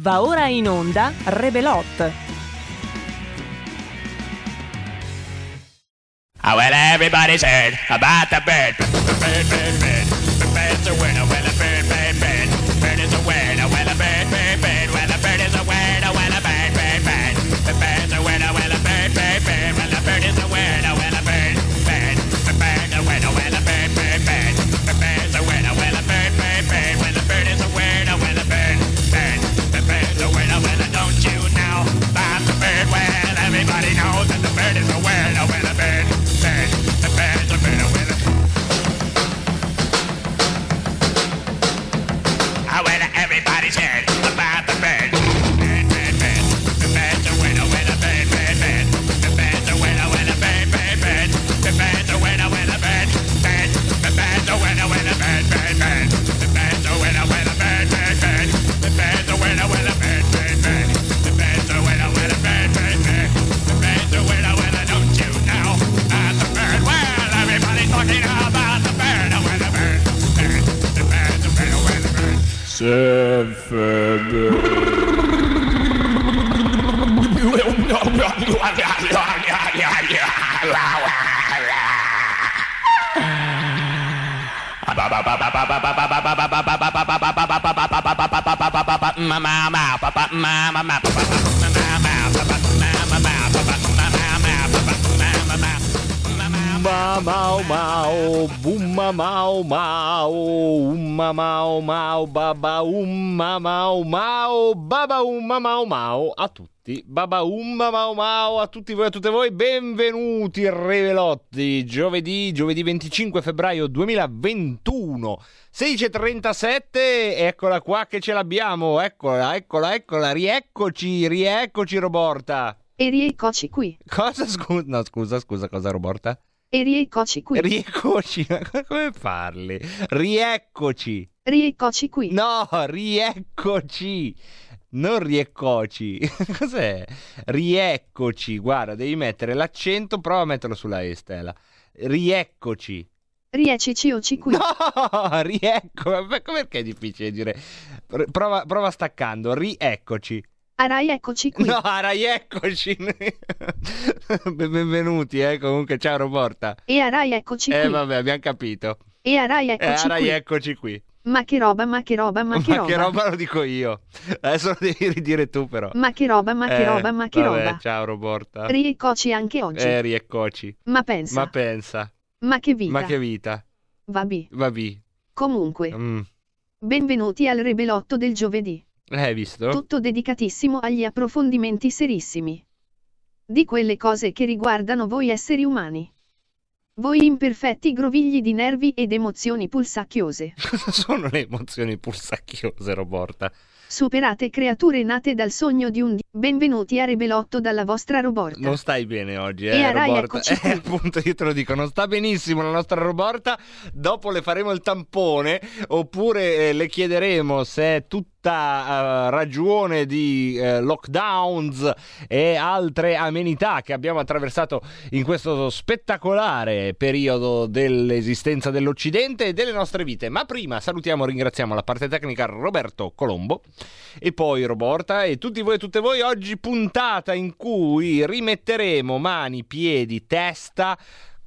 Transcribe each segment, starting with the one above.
Va ora in onda Rebelot. Oh, well, everybody's heard about the bird. Bird, bird, bird. A winner. Well, a bird, bird, Sevföbö. Mama, papa, mama, papa, mama, papa, mama, papa, mama, papa. Ma mau mau, bumma mau mau, umma mau mau, baba umma mau mau, baba umma mau mau. A tutti, baba umma mau mau. A tutti voi e a tutte voi, benvenuti Revelotti, giovedì, giovedì 25 febbraio 2021, 16.37, eccola qua che ce l'abbiamo, eccola, eccola, eccola, rieccoci, rieccoci Roborta. E rieccoci qui. Cosa scusa? No, scusa, scusa, cosa Roborta? E rieccoci qui. Rieccoci, ma come parli? Rieccoci. rieccoci qui. No, rieccoci. Non rieccoci. Cos'è? Rieccoci. Guarda, devi mettere l'accento, prova a metterlo sulla E, Stella. Rieccoci. Riecicioci qui. No, riecco. Ma Perché è difficile dire? Prova, prova staccando. Rieccoci. Arai eccoci qui. No, rieccoci. Benvenuti, eh. Comunque, ciao Roborta. E arai eccoci Eh, qui. vabbè, abbiamo capito. E arai Eh, eccoci ora qui. eccoci qui. Ma che roba, ma che roba, ma che Ma roba. che roba lo dico io. Adesso lo devi ridire tu, però. Ma che roba, ma che Eh, roba, ma che vabbè, roba. Ciao, Roborta. Rieccoci anche oggi. Eh, rieccoci. Ma pensa. Ma pensa. Ma che vita. Ma che vita. Vabbè. Vabbè. Comunque. Mm. Benvenuti al rebelotto del giovedì. Eh, Hai visto? Tutto dedicatissimo agli approfondimenti serissimi. Di quelle cose che riguardano voi esseri umani. Voi imperfetti grovigli di nervi ed emozioni pulsacchiose. Cosa sono le emozioni pulsacchiose, Roborta? Superate creature nate dal sogno di un Benvenuti a Rebelotto dalla vostra Roborta. Non stai bene oggi, E eh, a Rai, Roborta. Eh, appunto, io te lo dico, non sta benissimo la nostra Roborta. Dopo le faremo il tampone, oppure eh, le chiederemo se è tutta eh, ragione di eh, lockdowns e altre amenità che abbiamo attraversato in questo spettacolare periodo dell'esistenza dell'Occidente e delle nostre vite. Ma prima salutiamo e ringraziamo la parte tecnica Roberto Colombo e poi Roborta e tutti voi e tutte voi oggi puntata in cui rimetteremo mani, piedi, testa,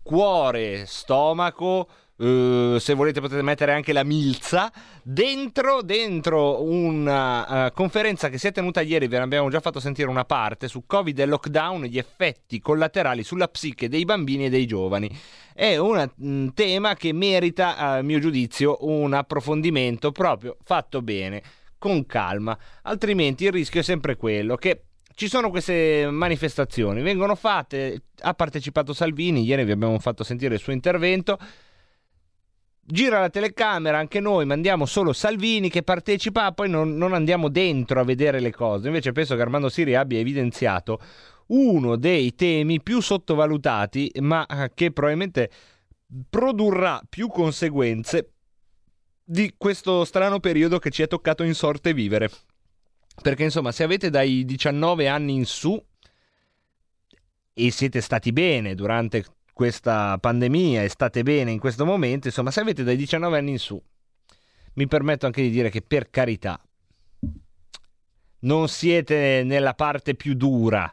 cuore, stomaco, eh, se volete potete mettere anche la milza dentro, dentro una eh, conferenza che si è tenuta ieri, ve ne abbiamo già fatto sentire una parte su Covid e lockdown gli effetti collaterali sulla psiche dei bambini e dei giovani. È un mm, tema che merita, a mio giudizio, un approfondimento proprio fatto bene con calma, altrimenti il rischio è sempre quello che ci sono queste manifestazioni, vengono fatte, ha partecipato Salvini, ieri vi abbiamo fatto sentire il suo intervento, gira la telecamera, anche noi mandiamo solo Salvini che partecipa, poi non, non andiamo dentro a vedere le cose, invece penso che Armando Siri abbia evidenziato uno dei temi più sottovalutati, ma che probabilmente produrrà più conseguenze di questo strano periodo che ci è toccato in sorte vivere. Perché insomma, se avete dai 19 anni in su e siete stati bene durante questa pandemia e state bene in questo momento, insomma, se avete dai 19 anni in su, mi permetto anche di dire che per carità non siete nella parte più dura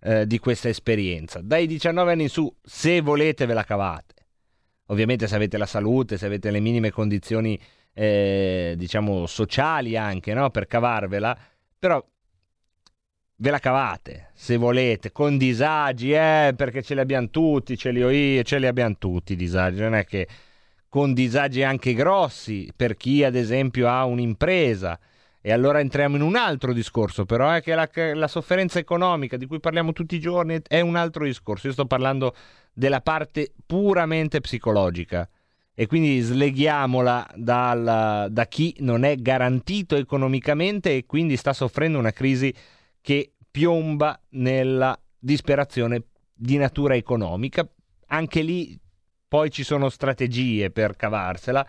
eh, di questa esperienza. Dai 19 anni in su, se volete, ve la cavate. Ovviamente se avete la salute, se avete le minime condizioni, eh, diciamo, sociali anche, no? Per cavarvela, però ve la cavate, se volete, con disagi, eh, perché ce li abbiamo tutti, ce li ho io, ce li abbiamo tutti i disagi, non è che con disagi anche grossi, per chi ad esempio ha un'impresa, e allora entriamo in un altro discorso, però è che la, la, sofferenza economica di cui parliamo tutti i giorni è un altro discorso. Io sto parlando della parte puramente psicologica e quindi sleghiamola dal, da chi non è garantito economicamente e quindi sta soffrendo una crisi che piomba nella disperazione di natura economica. Anche lì poi ci sono strategie per cavarsela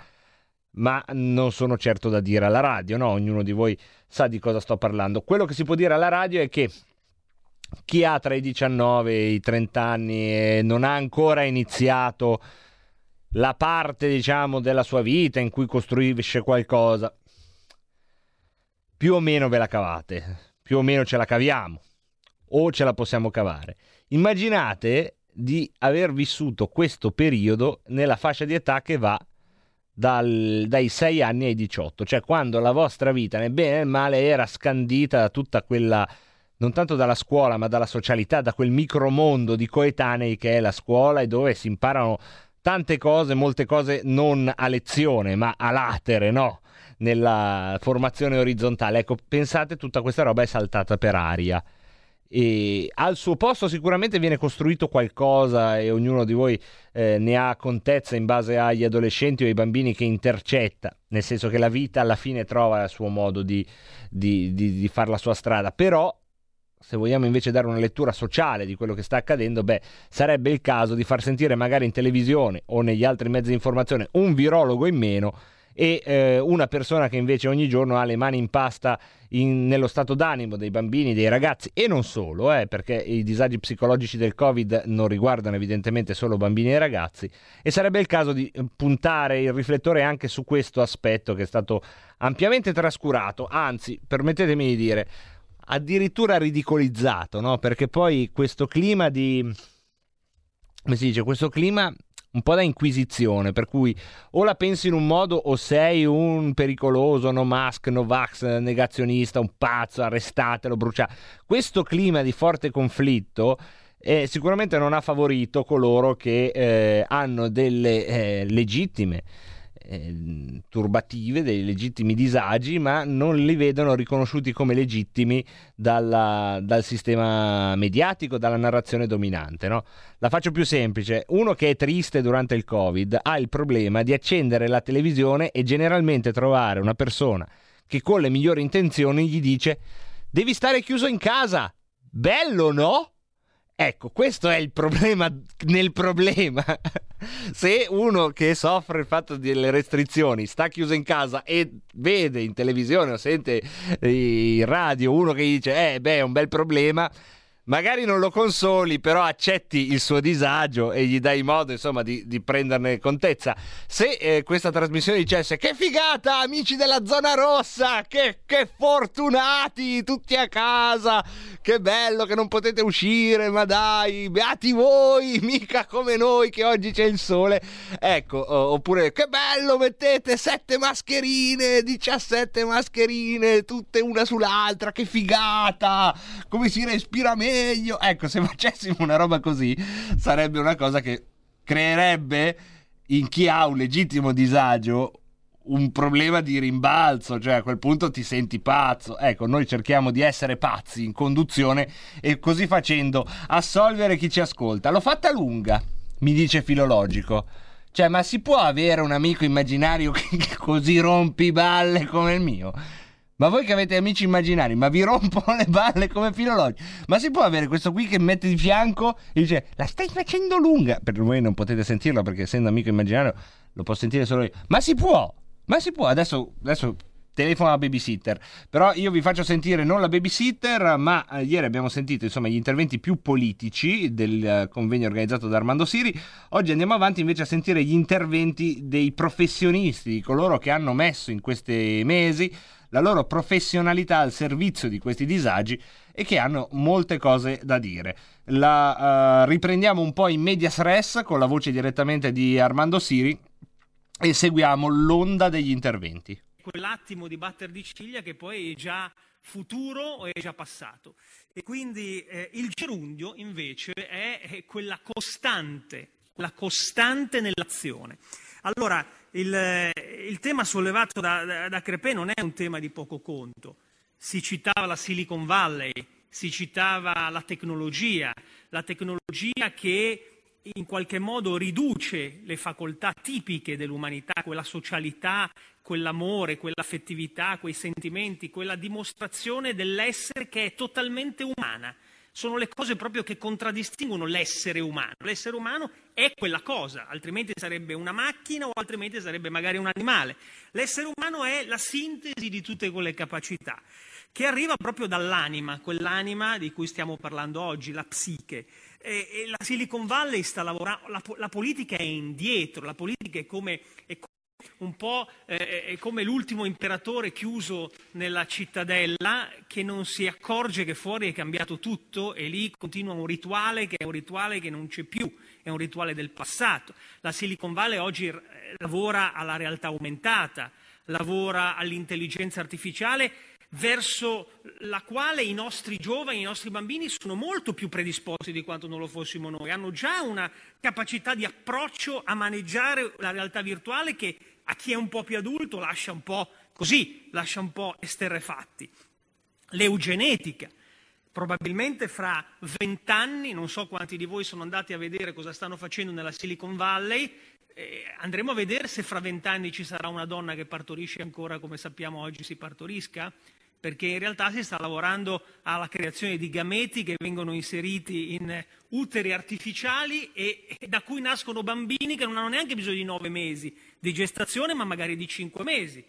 ma non sono certo da dire alla radio, no? Ognuno di voi sa di cosa sto parlando. Quello che si può dire alla radio è che chi ha tra i 19 e i 30 anni e non ha ancora iniziato la parte, diciamo, della sua vita in cui costruisce qualcosa, più o meno ve la cavate, più o meno ce la caviamo o ce la possiamo cavare. Immaginate di aver vissuto questo periodo nella fascia di età che va dal, dai 6 anni ai 18, cioè quando la vostra vita nel bene e nel male era scandita da tutta quella, non tanto dalla scuola, ma dalla socialità, da quel micromondo di coetanei che è la scuola e dove si imparano tante cose, molte cose non a lezione, ma a latere, no? Nella formazione orizzontale. Ecco, pensate, tutta questa roba è saltata per aria e al suo posto sicuramente viene costruito qualcosa e ognuno di voi eh, ne ha contezza in base agli adolescenti o ai bambini che intercetta, nel senso che la vita alla fine trova il suo modo di, di, di, di fare la sua strada, però se vogliamo invece dare una lettura sociale di quello che sta accadendo, beh, sarebbe il caso di far sentire magari in televisione o negli altri mezzi di informazione un virologo in meno e eh, una persona che invece ogni giorno ha le mani in pasta in, nello stato d'animo dei bambini, dei ragazzi e non solo, eh, perché i disagi psicologici del Covid non riguardano evidentemente solo bambini e ragazzi e sarebbe il caso di puntare il riflettore anche su questo aspetto che è stato ampiamente trascurato, anzi, permettetemi di dire, addirittura ridicolizzato, no? perché poi questo clima di... come si dice, questo clima un po' da inquisizione, per cui o la pensi in un modo o sei un pericoloso, no mask, no vax, negazionista, un pazzo, arrestatelo, bruciate. Questo clima di forte conflitto eh, sicuramente non ha favorito coloro che eh, hanno delle eh, legittime eh, turbative, dei legittimi disagi, ma non li vedono riconosciuti come legittimi dalla, dal sistema mediatico, dalla narrazione dominante. No? La faccio più semplice, uno che è triste durante il Covid ha il problema di accendere la televisione e generalmente trovare una persona che con le migliori intenzioni gli dice devi stare chiuso in casa. Bello, no? Ecco, questo è il problema nel problema. Se uno che soffre il fatto delle restrizioni sta chiuso in casa e vede in televisione o sente in radio uno che dice, eh, beh, è un bel problema, magari non lo consoli, però accetti il suo disagio e gli dai modo, insomma, di, di prenderne contezza. Se eh, questa trasmissione dicesse che figata, amici della zona rossa, che, che, fortunati, tutti a casa, che bello che non potete uscire, ma dai, beati voi, mica come noi che oggi c'è il sole. Ecco, oppure che bello, mettete sette mascherine, 17 mascherine, tutte una sull'altra, che figata, come si respira meglio meglio. Ecco, se facessimo una roba così, sarebbe una cosa che creerebbe in chi ha un legittimo disagio un problema di rimbalzo, cioè a quel punto ti senti pazzo. Ecco, noi cerchiamo di essere pazzi in conduzione e così facendo assolvere chi ci ascolta. L'ho fatta lunga, mi dice filologico. Cioè, ma si può avere un amico immaginario che così rompi balle come il mio? Ma voi che avete amici immaginari, ma vi rompono le balle come filologi. Ma si può avere questo qui che mette di fianco e dice la stai facendo lunga? Per voi non potete sentirlo perché essendo amico immaginario lo può sentire solo io. Ma si può, ma si può. Adesso, adesso telefono alla babysitter. Però io vi faccio sentire non la babysitter, ma eh, ieri abbiamo sentito insomma, gli interventi più politici del eh, convegno organizzato da Armando Siri. Oggi andiamo avanti invece a sentire gli interventi dei professionisti, di coloro che hanno messo in questi mesi la loro professionalità al servizio di questi disagi e che hanno molte cose da dire. La uh, riprendiamo un po' in medias res con la voce direttamente di Armando Siri e seguiamo l'onda degli interventi. Quell'attimo di batter di ciglia che poi è già futuro o è già passato. E quindi eh, il gerundio invece è, è quella costante, la costante nell'azione. Allora, il, il tema sollevato da, da, da, Crepè non è un tema di poco conto. Si citava la Silicon Valley, si citava la tecnologia, la tecnologia che in qualche modo riduce le facoltà tipiche dell'umanità, quella socialità, quell'amore, quell'affettività, quei sentimenti, quella dimostrazione dell'essere che è totalmente umana sono le cose proprio che contraddistinguono l'essere umano. L'essere umano è quella cosa, altrimenti sarebbe una macchina o altrimenti sarebbe magari un animale. L'essere umano è la sintesi di tutte quelle capacità che arriva proprio dall'anima, quell'anima di cui stiamo parlando oggi, la psiche. E, e la Silicon Valley sta lavorando, la, la, politica è indietro, la politica è come, è un po' eh, è come l'ultimo imperatore chiuso nella cittadella che non si accorge che fuori è cambiato tutto e lì continua un rituale che è un rituale che non c'è più, è un rituale del passato. La Silicon Valley oggi eh, lavora alla realtà aumentata, lavora all'intelligenza artificiale verso la quale i nostri giovani, i nostri bambini sono molto più predisposti di quanto non lo fossimo noi, hanno già una capacità di approccio a maneggiare la realtà virtuale che a chi è un po' più adulto lascia un po' così, lascia un po' esterrefatti. L'eugenetica, probabilmente fra vent'anni, non so quanti di voi sono andati a vedere cosa stanno facendo nella Silicon Valley, eh, andremo a vedere se fra vent'anni ci sarà una donna che partorisce ancora come sappiamo oggi si partorisca, perché in realtà si sta lavorando alla creazione di gameti che vengono inseriti in uteri artificiali e, e da cui nascono bambini che non hanno neanche bisogno di nove mesi di gestazione, ma magari di cinque mesi.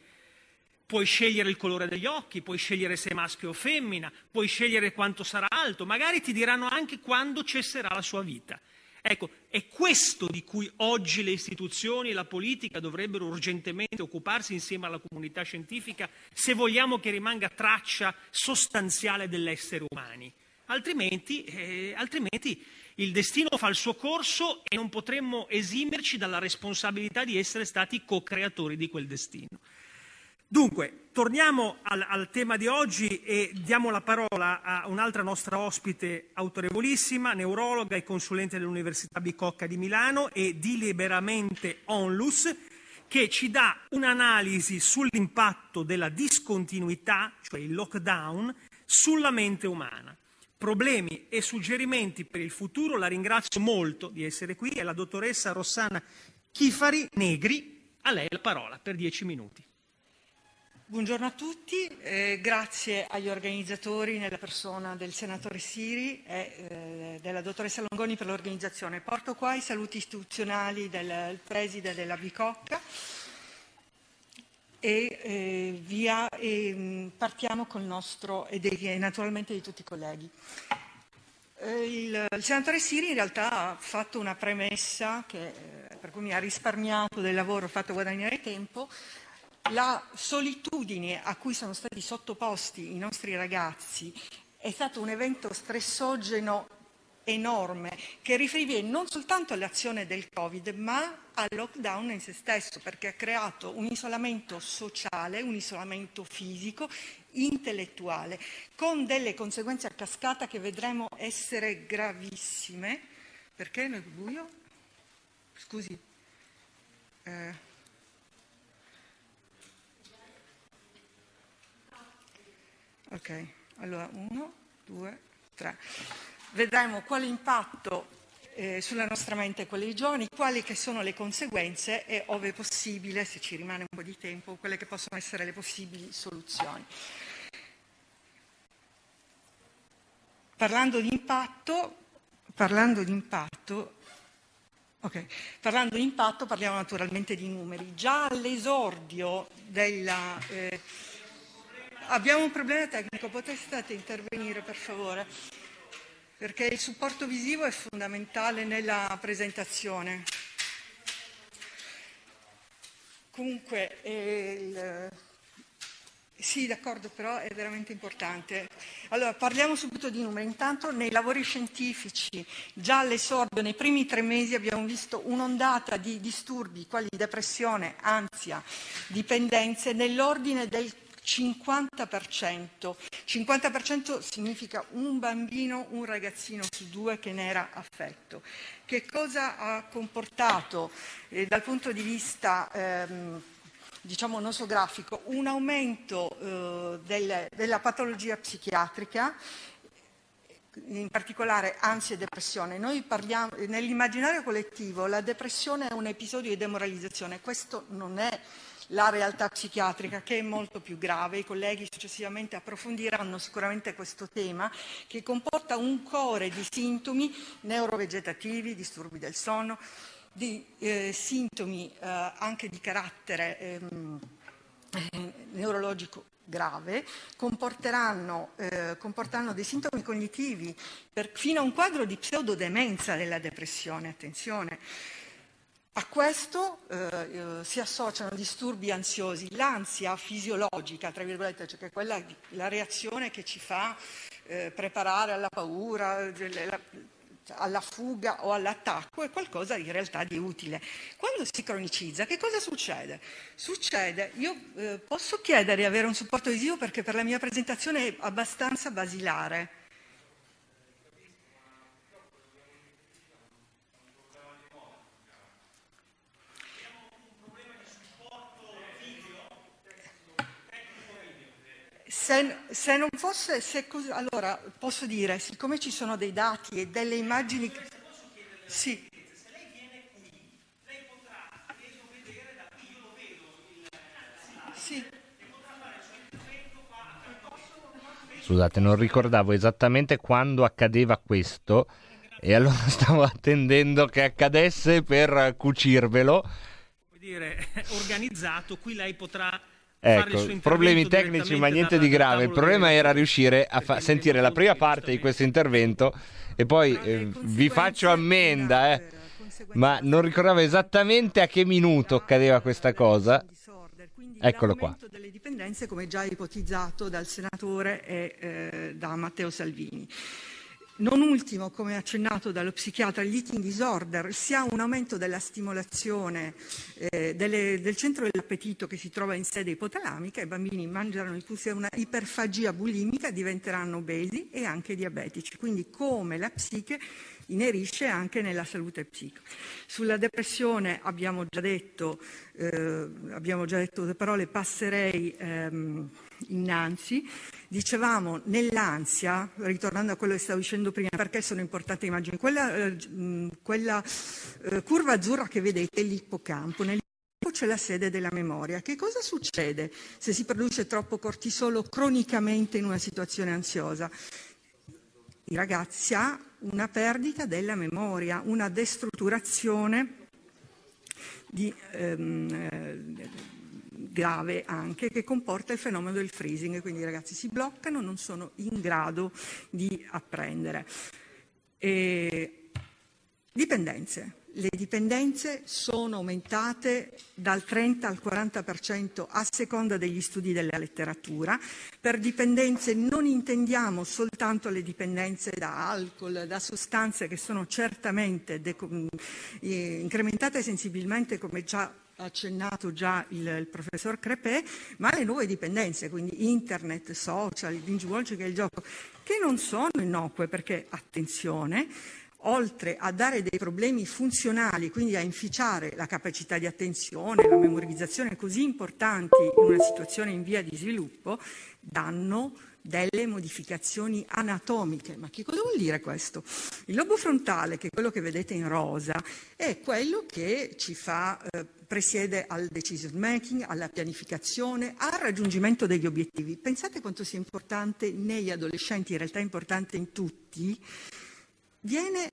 Puoi scegliere il colore degli occhi, puoi scegliere se è maschio o femmina, puoi scegliere quanto sarà alto, magari ti diranno anche quando cesserà la sua vita. Ecco, è questo di cui oggi le istituzioni e la politica dovrebbero urgentemente occuparsi insieme alla comunità scientifica se vogliamo che rimanga traccia sostanziale dell'essere umani. Altrimenti, eh, altrimenti il destino fa il suo corso e non potremmo esimerci dalla responsabilità di essere stati co-creatori di quel destino. Dunque, torniamo al, al, tema di oggi e diamo la parola a un'altra nostra ospite autorevolissima, neurologa e consulente dell'Università Bicocca di Milano e deliberamente onlus, che ci dà un'analisi sull'impatto della discontinuità, cioè il lockdown, sulla mente umana. Problemi e suggerimenti per il futuro, la ringrazio molto di essere qui, è la dottoressa Rossana Chifari Negri, a lei la parola per dieci minuti. Buongiorno a tutti, eh, grazie agli organizzatori nella persona del senatore Siri e eh, della dottoressa Longoni per l'organizzazione. Porto qua i saluti istituzionali del preside della Bicocca e eh, via, e, partiamo col nostro e dei, naturalmente di tutti i colleghi. Eh, il, il, senatore Siri in realtà ha fatto una premessa che, eh, per cui mi ha risparmiato del lavoro fatto guadagnare tempo la solitudine a cui sono stati sottoposti i nostri ragazzi è stato un evento stressogeno enorme che riferiva non soltanto all'azione del Covid, ma al lockdown in se stesso, perché ha creato un isolamento sociale, un isolamento fisico, intellettuale, con delle conseguenze a cascata che vedremo essere gravissime. Perché nel buio? Scusi. Eh. Ok, allora uno, due, tre. Vedremo quale impatto eh, sulla nostra mente quelle dei giovani, quali che sono le conseguenze e, ove possibile, se ci rimane un po' di tempo, quelle che possono essere le possibili soluzioni. Parlando di impatto, parlando di impatto, okay, parlando di impatto parliamo naturalmente di numeri. Già all'esordio della... Eh, Abbiamo un problema tecnico, potete intervenire per favore? Perché il supporto visivo è fondamentale nella presentazione. Comunque, eh, il, Sì, d'accordo, però è veramente importante. Allora, parliamo subito di numeri. Intanto, nei lavori scientifici, già all'esordio, nei primi tre mesi, abbiamo visto un'ondata di disturbi, quali depressione, ansia, dipendenze, nell'ordine del 50%. 50% significa un bambino, un ragazzino su due che ne era affetto. Che cosa ha comportato eh, dal punto di vista ehm, diciamo nosografico, un aumento eh, del, della patologia psichiatrica in particolare ansia e depressione. Noi parliamo, nell'immaginario collettivo la depressione è un episodio di demoralizzazione, questo non è la realtà psichiatrica che è molto più grave. I colleghi successivamente approfondiranno sicuramente questo tema che comporta un core di sintomi neurovegetativi, disturbi del sonno, di eh, sintomi eh, anche di carattere ehm, eh, neurologico grave, comporteranno, eh, comporteranno, dei sintomi cognitivi per, fino a un quadro di pseudodemenza della depressione, attenzione. A questo eh, eh, si associano disturbi ansiosi, l'ansia fisiologica, tra virgolette, cioè che quella, la reazione che ci fa eh, preparare alla paura, la, alla fuga o all'attacco è qualcosa in realtà di utile. Quando si cronicizza, che cosa succede? Succede, io eh, posso chiedere di avere un supporto visivo perché per la mia presentazione è abbastanza basilare. Se, se, non fosse, se allora posso dire, siccome ci sono dei dati e delle immagini... Sì. Sì. Scusate, non ricordavo esattamente quando accadeva questo e allora stavo attendendo che accadesse per cucirvelo. Come dire, organizzato, qui lei potrà Ecco, problemi tecnici ma niente di grave. Il problema era riuscire a fa- sentire la prima parte di questo intervento e poi eh, vi faccio ammenda, eh, ma non ricordavo esattamente a che minuto cadeva questa cosa. Eccolo qua. delle dipendenze come già ipotizzato dal senatore e eh, da Matteo Salvini. Non ultimo, come accennato dallo psichiatra, gli eating disorder, si ha un aumento della stimolazione eh, delle, del centro dell'appetito che si trova in sede ipotalamica, i bambini mangiano impulsi una iperfagia bulimica, diventeranno obesi e anche diabetici. Quindi come la psiche inerisce anche nella salute psichica. Sulla depressione abbiamo già detto, eh, abbiamo già detto le parole, passerei ehm, innanzi. Dicevamo nell'ansia, ritornando a quello che stavo dicendo prima, perché sono importanti le immagini, quella, eh, quella eh, curva azzurra che vedete è l'ippocampo. Nell'ippocampo c'è la sede della memoria. Che cosa succede se si produce troppo cortisolo cronicamente in una situazione ansiosa? I ragazzi ha una perdita della memoria, una destrutturazione di, ehm, eh, grave anche che comporta il fenomeno del freezing, quindi i ragazzi si bloccano, non sono in grado di apprendere. E dipendenze. Le dipendenze sono aumentate dal 30 al 40% a seconda degli studi della letteratura. Per dipendenze non intendiamo soltanto le dipendenze da alcol, da sostanze che sono certamente eh, incrementate sensibilmente come già accennato già il, il, professor Crepè, ma le nuove dipendenze, quindi internet, social, il binge watching e il gioco, che non sono innocue perché, attenzione, oltre a dare dei problemi funzionali, quindi a inficiare la capacità di attenzione, la memorizzazione così importanti in una situazione in via di sviluppo, danno delle modificazioni anatomiche. Ma che cosa vuol dire questo? Il lobo frontale, che è quello che vedete in rosa, è quello che ci fa eh, presiede al decision making, alla pianificazione, al raggiungimento degli obiettivi. Pensate quanto sia importante negli adolescenti, in realtà è importante in tutti, viene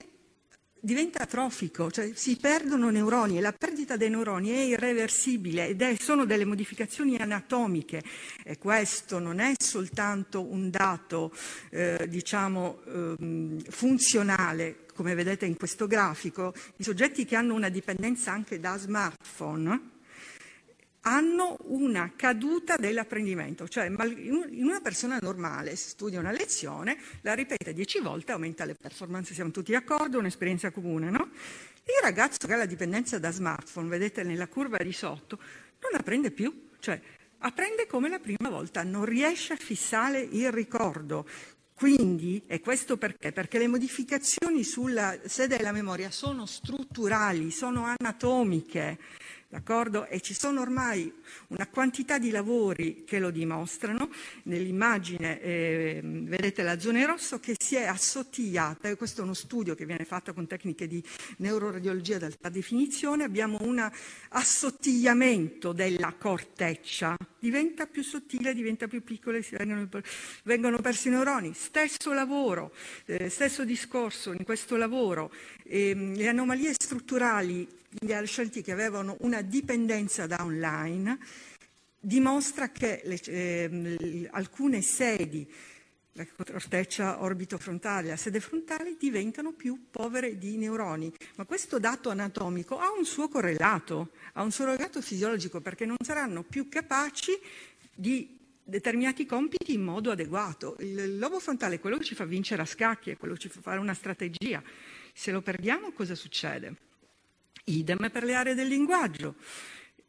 diventa atrofico, cioè si perdono neuroni e la perdita dei neuroni è irreversibile ed è, sono delle modificazioni anatomiche. E questo non è soltanto un dato eh, diciamo eh, funzionale come vedete in questo grafico, i soggetti che hanno una dipendenza anche da smartphone hanno una caduta dell'apprendimento, cioè in una persona normale si studia una lezione, la ripete dieci volte, aumenta le performance, siamo tutti d'accordo, è un'esperienza comune, no? Il ragazzo che ha la dipendenza da smartphone, vedete nella curva di sotto, non apprende più, cioè apprende come la prima volta, non riesce a fissare il ricordo. Quindi, e questo perché? Perché le modificazioni sulla sede della memoria sono strutturali, sono anatomiche. D'accordo? E ci sono ormai una quantità di lavori che lo dimostrano. Nell'immagine eh, vedete la zona in rosso che si è assottigliata, e questo è uno studio che viene fatto con tecniche di neuroradiologia ad alta definizione. Abbiamo un assottigliamento della corteccia, diventa più sottile, diventa più piccola, vengono, vengono persi i neuroni. Stesso lavoro, eh, stesso discorso in questo lavoro. Eh, le anomalie strutturali gli adolescenti che avevano una dipendenza da online, dimostra che le, eh, alcune sedi, la corteccia orbitofrontale, la sede frontale, diventano più povere di neuroni. Ma questo dato anatomico ha un suo correlato, ha un suo correlato fisiologico, perché non saranno più capaci di determinati compiti in modo adeguato. Il lobo frontale è quello che ci fa vincere a scacchi, è quello che ci fa fare una strategia. Se lo perdiamo cosa succede? Idem per le aree del linguaggio.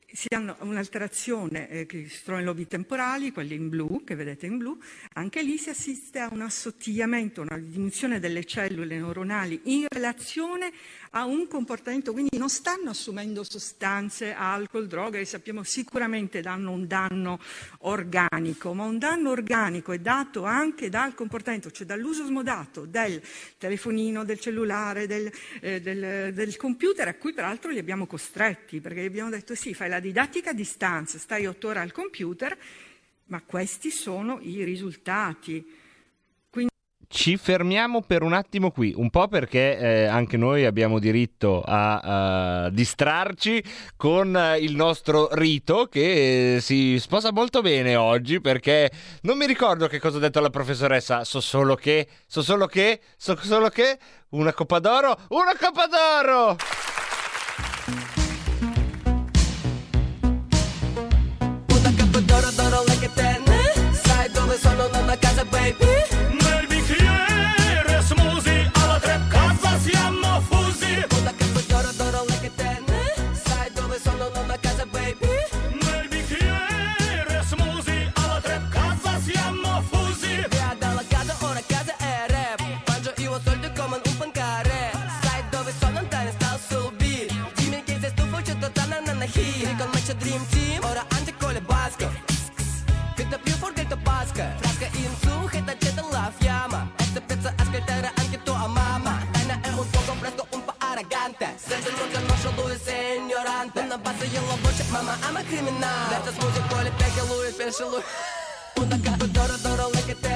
Si hanno un'alterazione eh, che si trova in lobi temporali, quelli in blu, che vedete in blu, anche lì si assiste a un assottigliamento, una diminuzione delle cellule neuronali in relazione a un comportamento, quindi non stanno assumendo sostanze, alcol, droga, che sappiamo sicuramente danno un danno organico, ma un danno organico è dato anche dal comportamento, cioè dall'uso smodato del telefonino, del cellulare, del, eh, del, del computer, a cui peraltro li abbiamo costretti, perché gli abbiamo detto sì, fai la didattica a distanza, stai otto ore al computer, ma questi sono i risultati ci fermiamo per un attimo qui, un po' perché eh, anche noi abbiamo diritto a, a distrarci con eh, il nostro rito che eh, si sposa molto bene oggi perché non mi ricordo che cosa ho detto alla professoressa, so solo che, so solo che, so solo che, una coppa d'oro, una coppa d'oro! toda na casa, baby. Фраска инсух, это чета лав яма Это пеца аскальтера анкету а мама Тайна э un poco fresco, un араганте. arrogante. Среди ночи ноша луи сеньоранте На базе елобочек, мама, ама криминал Это смузи, поле, пеки, луи, пеши, луи Удака, дора, дора, лыкете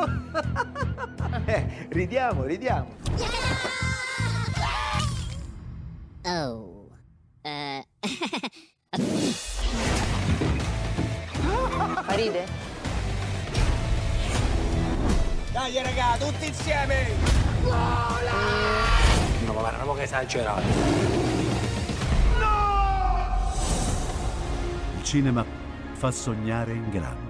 Eh, ridiamo, ridiamo. Oh. Eh. Ride? Dai raga, tutti insieme! Vola! No, ma guarda, che esagerato. Il cinema fa sognare in grande.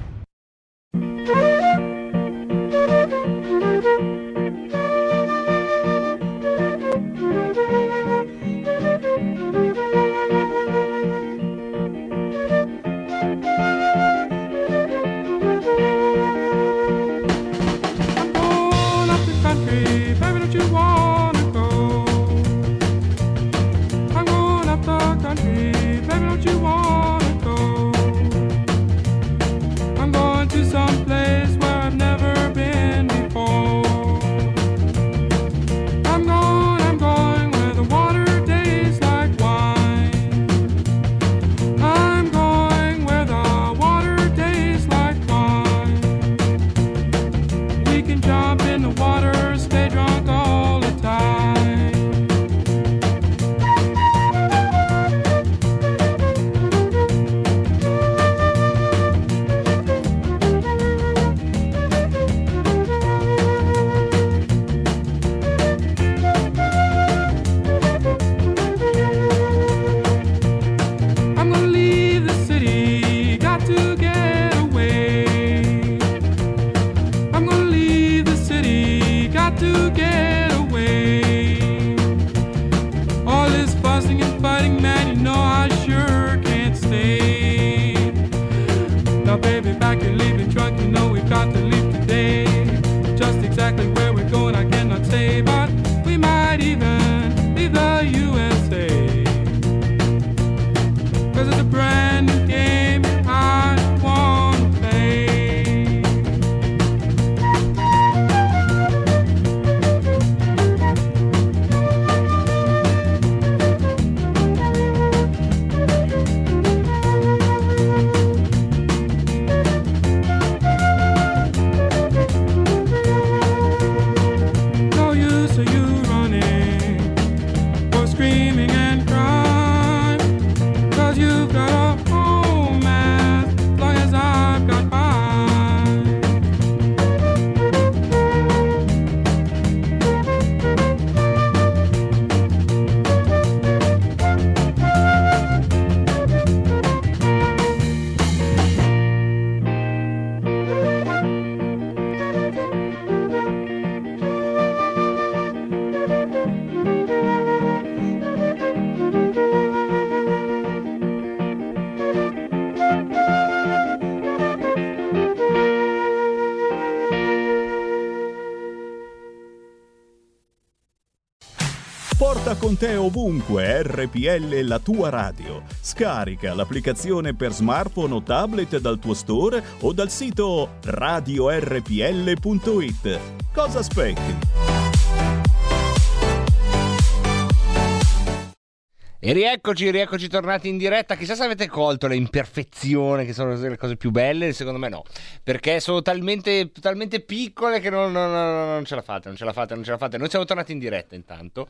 Ovunque RPL la tua radio. Scarica l'applicazione per smartphone o tablet dal tuo store o dal sito radiorpl.it. Cosa aspetti? E rieccoci, rieccoci tornati in diretta. Chissà se avete colto le imperfezioni, che sono le cose più belle. Secondo me no, perché sono talmente, talmente piccole che non, non- non- ce la fate, non ce la fate, non ce la fate. Noi siamo tornati in diretta intanto.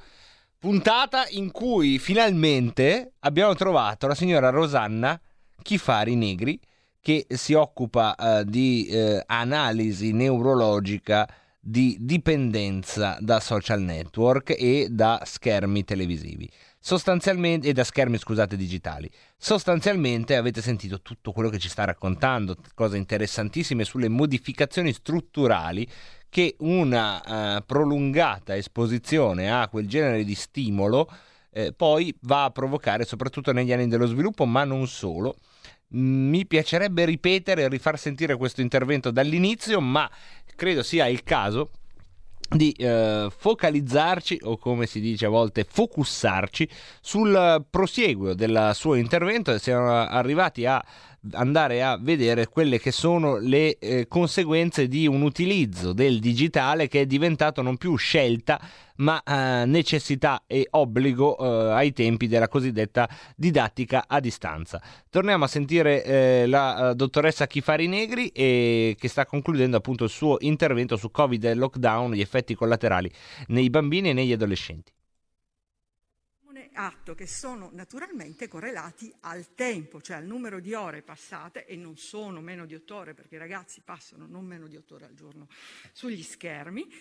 Puntata in cui finalmente abbiamo trovato la signora Rosanna Chifari Negri che si occupa eh, di eh, analisi neurologica di dipendenza da social network e da schermi televisivi. Sostanzialmente, e da schermi, scusate, digitali. Sostanzialmente avete sentito tutto quello che ci sta raccontando, cose interessantissime sulle modificazioni strutturali che una uh, prolungata esposizione a quel genere di stimolo eh, poi va a provocare, soprattutto negli anni dello sviluppo, ma non solo. Mi piacerebbe ripetere e rifar sentire questo intervento dall'inizio, ma credo sia il caso di eh, focalizzarci o come si dice a volte focussarci sul prosieguo del suo intervento. Siamo arrivati a andare a vedere quelle che sono le eh, conseguenze di un utilizzo del digitale che è diventato non più scelta ma eh, necessità e obbligo eh, ai tempi della cosiddetta didattica a distanza. Torniamo a sentire eh, la uh, dottoressa Chifari Negri e, che sta concludendo appunto il suo intervento su Covid e lockdown, gli effetti collaterali nei bambini e negli adolescenti atto che sono naturalmente correlati al tempo, cioè al numero di ore passate e non sono meno di otto ore perché i ragazzi passano non meno di otto ore al giorno sugli schermi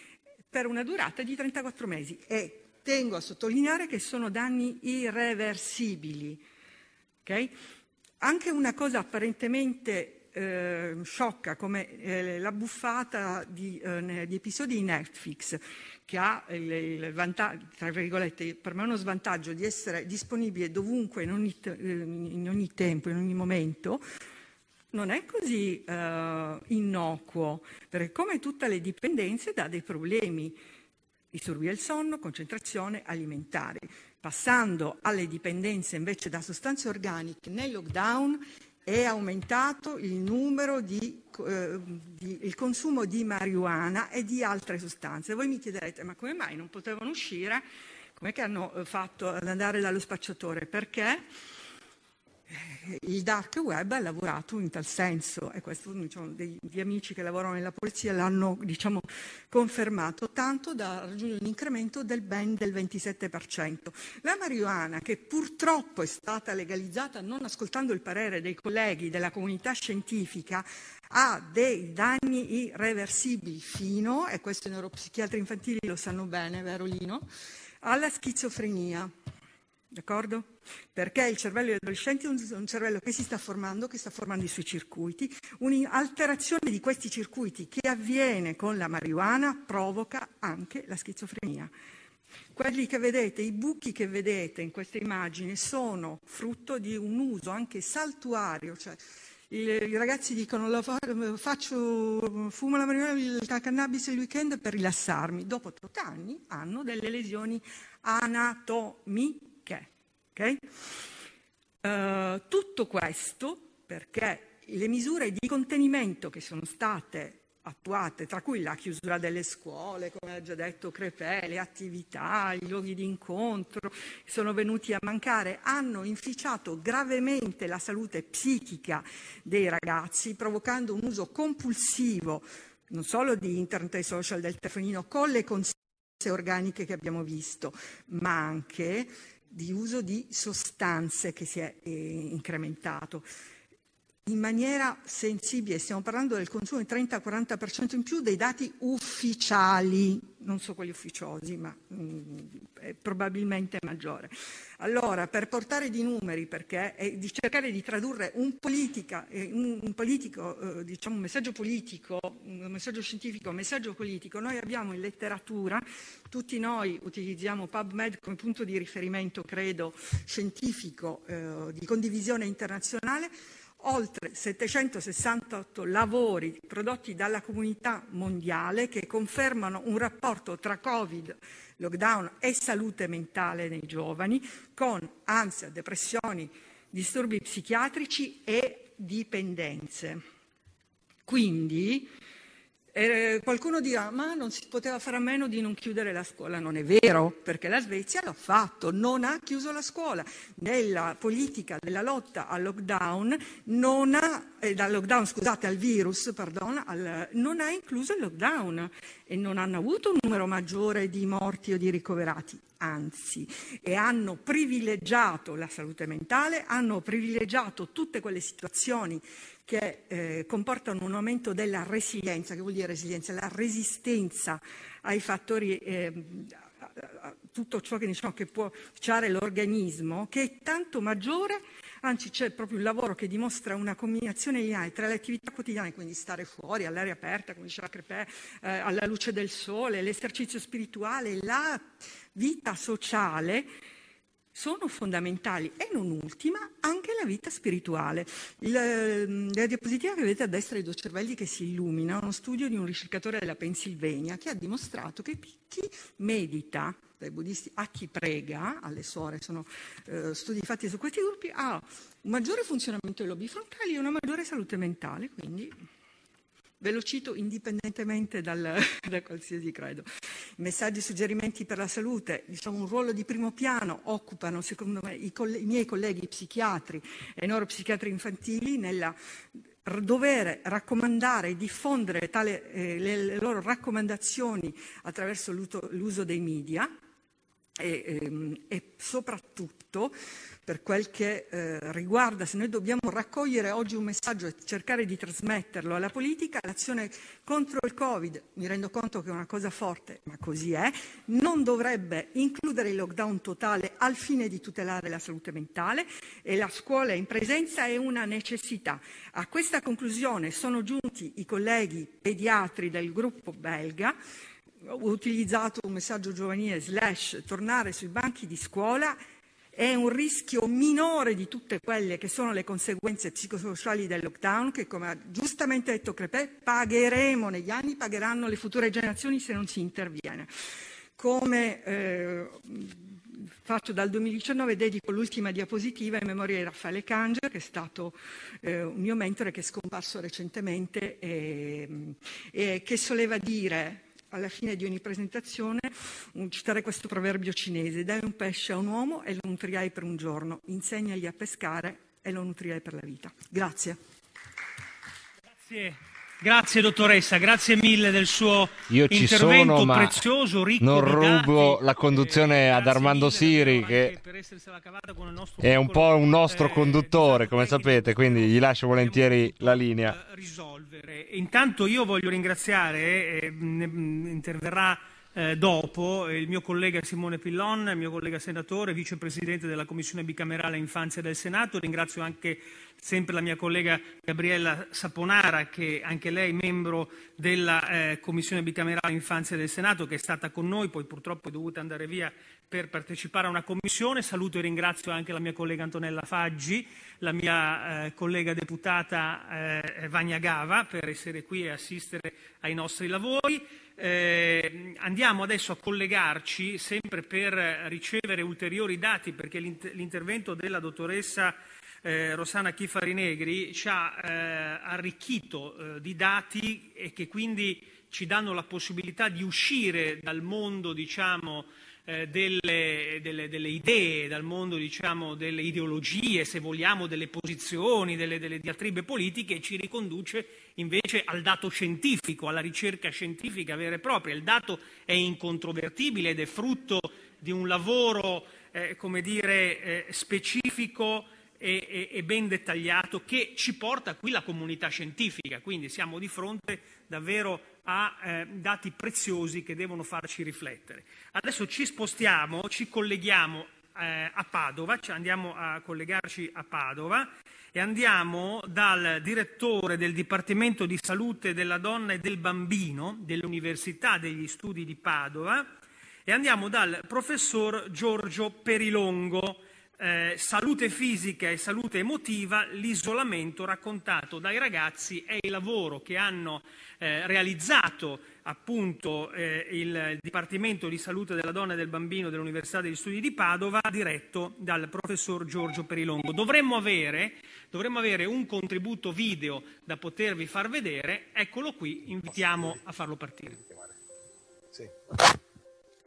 per una durata di 34 mesi e tengo a sottolineare che sono danni irreversibili. Okay? Anche una cosa apparentemente eh, sciocca come eh, la buffata di, eh, di, episodi di Netflix che ha il, il vantaggio, tra virgolette, per me uno svantaggio di essere disponibile dovunque, in ogni, in ogni tempo, in ogni momento, non è così uh, innocuo, perché come tutte le dipendenze dà dei problemi, disturbi del sonno, concentrazione, alimentari. Passando alle dipendenze invece da sostanze organiche nel lockdown è aumentato il numero di, eh, di, il consumo di marijuana e di altre sostanze. Voi mi chiederete, ma come mai non potevano uscire? Come hanno eh, fatto ad andare dallo spacciatore? Perché? Il dark web ha lavorato in tal senso e questo diciamo, degli amici che lavorano nella polizia l'hanno diciamo, confermato, tanto da raggiungere un incremento del ben del 27%. La marijuana, che purtroppo è stata legalizzata non ascoltando il parere dei colleghi della comunità scientifica, ha dei danni irreversibili fino, e questo i neuropsichiatri infantili lo sanno bene, vero Lino, alla schizofrenia. D'accordo? Perché il cervello degli adolescenti è un, cervello che si sta formando, che sta formando i suoi circuiti. Un'alterazione di questi circuiti che avviene con la marijuana provoca anche la schizofrenia. Quelli che vedete, i buchi che vedete in queste immagini sono frutto di un uso anche saltuario, cioè i ragazzi dicono faccio, fumo la marijuana, la cannabis il weekend per rilassarmi. Dopo 8 anni hanno delle lesioni anatomiche Okay? Uh, tutto questo perché le misure di contenimento che sono state attuate, tra cui la chiusura delle scuole, come ha già detto Crepè, le attività, i luoghi di incontro, sono venuti a mancare, hanno inficiato gravemente la salute psichica dei ragazzi, provocando un uso compulsivo non solo di internet e social del telefonino, con le conseguenze organiche che abbiamo visto, ma anche di uso di sostanze che si è eh, incrementato in maniera sensibile, stiamo parlando del consumo del 30-40% in più dei dati ufficiali, non so quelli ufficiosi, ma mh, mm, è probabilmente maggiore. Allora, per portare di numeri, perché è di cercare di tradurre un, politica, eh, un, un politico, eh, diciamo un messaggio politico, un messaggio scientifico, un messaggio politico, noi abbiamo in letteratura, tutti noi utilizziamo PubMed come punto di riferimento, credo, scientifico eh, di condivisione internazionale, oltre 768 lavori prodotti dalla comunità mondiale che confermano un rapporto tra Covid, lockdown e salute mentale nei giovani con ansia, depressioni, disturbi psichiatrici e dipendenze. Quindi e qualcuno dirà, ma non si poteva fare a meno di non chiudere la scuola. Non è vero, perché la Svezia l'ha fatto, non ha chiuso la scuola. Nella politica della lotta al lockdown, ha, eh, lockdown, scusate, al virus, pardon, al, non ha incluso il lockdown e non hanno avuto un numero maggiore di morti o di ricoverati. anzi, e hanno privilegiato la salute mentale, hanno privilegiato tutte quelle situazioni che eh, comportano un aumento della resilienza, che vuol dire resilienza, la resistenza ai fattori, eh, a, tutto ciò che, diciamo, che può ciare l'organismo, che è tanto maggiore Anzi, c'è proprio un lavoro che dimostra una combinazione lineare tra le attività quotidiane, quindi stare fuori, all'aria aperta, come diceva Crepè, eh, alla luce del sole, l'esercizio spirituale, la vita sociale, sono fondamentali e non ultima anche la vita spirituale. Il, la diapositiva che vedete a destra i due cervelli che si illuminano, uno studio di un ricercatore della Pennsylvania che ha dimostrato che chi medita dai buddisti a chi prega, alle suore, sono eh, studi fatti su questi gruppi, ha un maggiore funzionamento dei lobi frontali e una maggiore salute mentale, quindi ve lo cito indipendentemente dal, da qualsiasi credo. Messaggi e suggerimenti per la salute, diciamo un ruolo di primo piano, occupano secondo me i, coll- i miei colleghi psichiatri e neuropsichiatri infantili nella dovere raccomandare e diffondere tale, eh, le, le, loro raccomandazioni attraverso l'uso dei media e, ehm, e soprattutto per quel che eh, riguarda, se noi dobbiamo raccogliere oggi un messaggio e cercare di trasmetterlo alla politica, l'azione contro il Covid, mi rendo conto che è una cosa forte, ma così è, non dovrebbe includere il lockdown totale al fine di tutelare la salute mentale e la scuola in presenza è una necessità. A questa conclusione sono giunti i colleghi pediatri del gruppo belga utilizzato un messaggio giovanile slash tornare sui banchi di scuola è un rischio minore di tutte quelle che sono le conseguenze psicosociali del lockdown che, come ha giustamente detto Crepè, pagheremo negli anni, pagheranno le future generazioni se non si interviene. Come eh, faccio dal 2019 dedico l'ultima diapositiva in memoria di Raffaele Cangia, che è stato eh, un mio mentore che è scomparso recentemente e, e che soleva dire alla fine di ogni presentazione citare questo proverbio cinese, dai un pesce a un uomo e lo nutrirai per un giorno, insegnagli a pescare e lo nutrirai per la vita. Grazie. Grazie. Grazie dottoressa, grazie mille del suo Io ci intervento sono, ma prezioso, ricco non rubo dati. la conduzione ad Armando Siri che è un po' un nostro conduttore, come sapete, quindi gli lascio volentieri la linea. risolvere. Intanto io voglio ringraziare, eh, ne- interverrà eh, dopo, il mio collega Simone Pillon, il mio collega senatore, vicepresidente della Commissione bicamerale Infanzia del Senato. Ringrazio anche sempre la mia collega Gabriella Saponara, che anche lei è membro della eh, Commissione bicamerale Infanzia del Senato, che è stata con noi, poi purtroppo è dovuta andare via per partecipare a una commissione. Saluto e ringrazio anche la mia collega Antonella Faggi, la mia eh, collega deputata eh, Vania Gava per essere qui e assistere ai nostri lavori. Eh, andiamo adesso a collegarci sempre per ricevere ulteriori dati perché l'int- l'intervento della dottoressa eh, Rossana Chifarinegri ci ha eh, arricchito eh, di dati e che quindi ci danno la possibilità di uscire dal mondo, diciamo, eh, delle, delle- delle idee, dal mondo diciamo, delle ideologie, se vogliamo, delle posizioni, delle, delle diatribe politiche ci riconduce invece al dato scientifico, alla ricerca scientifica vera e propria. Il dato è incontrovertibile ed è frutto di un lavoro, eh, come dire, eh, specifico e- e ben dettagliato che ci porta qui la comunità scientifica. Quindi siamo di fronte davvero a eh, dati preziosi che devono farci riflettere. Adesso ci spostiamo, ci colleghiamo eh, a Padova, cioè andiamo a collegarci a Padova e andiamo dal direttore del Dipartimento di Salute della Donna e del Bambino dell'Università degli Studi di Padova e andiamo dal professor Giorgio Perilongo, eh, salute fisica e salute emotiva, l'isolamento raccontato dai ragazzi è il lavoro che hanno eh, realizzato appunto eh, il Dipartimento di Salute della Donna e del Bambino dell'Università degli Studi di Padova, diretto dal professor Giorgio Perilongo. Dovremmo avere, dovremmo avere un contributo video da potervi far vedere, eccolo qui, invitiamo a farlo partire. Sì.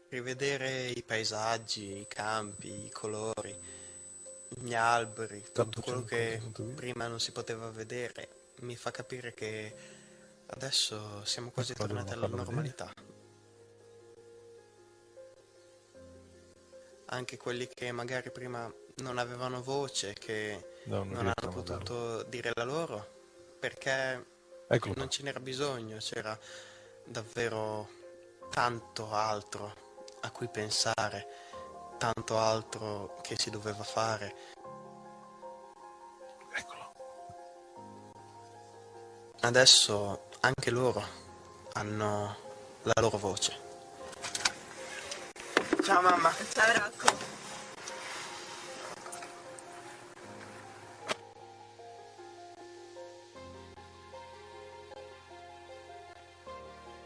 Rivedere i paesaggi, i campi, i colori, gli alberi, tutto quello che prima non si poteva vedere, mi fa capire che adesso siamo quasi tornati alla normalità. anche quelli che magari prima non avevano voce, che No, non non hanno potuto dire la loro, perché Eccolo non ce n'era bisogno, c'era davvero tanto altro a cui pensare, tanto altro che si doveva fare. Adesso anche loro hanno la loro voce. Ciao mamma. Ciao Rocco.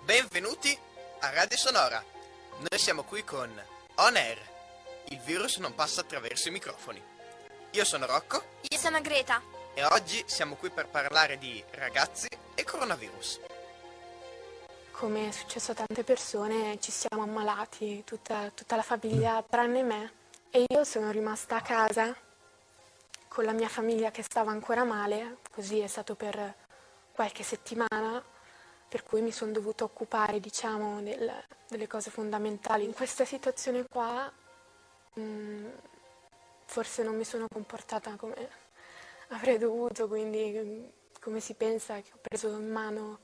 Benvenuti a Radio Sonora. Noi siamo qui con On Air. Il virus non passa attraverso i microfoni. Io sono Rocco Io sono Greta. e oggi siamo qui per parlare di ragazzi e coronavirus. Come è successo a tante persone, ci siamo ammalati, tutta, tutta la famiglia tranne me. E io sono rimasta a casa con la mia famiglia che stava ancora male, così è stato per qualche settimana, per cui mi sono dovuta occupare, diciamo, del- delle cose fondamentali. In questa situazione qua, mm, forse non mi sono comportata come avrei dovuto, quindi mm, come si pensa che ho preso in mano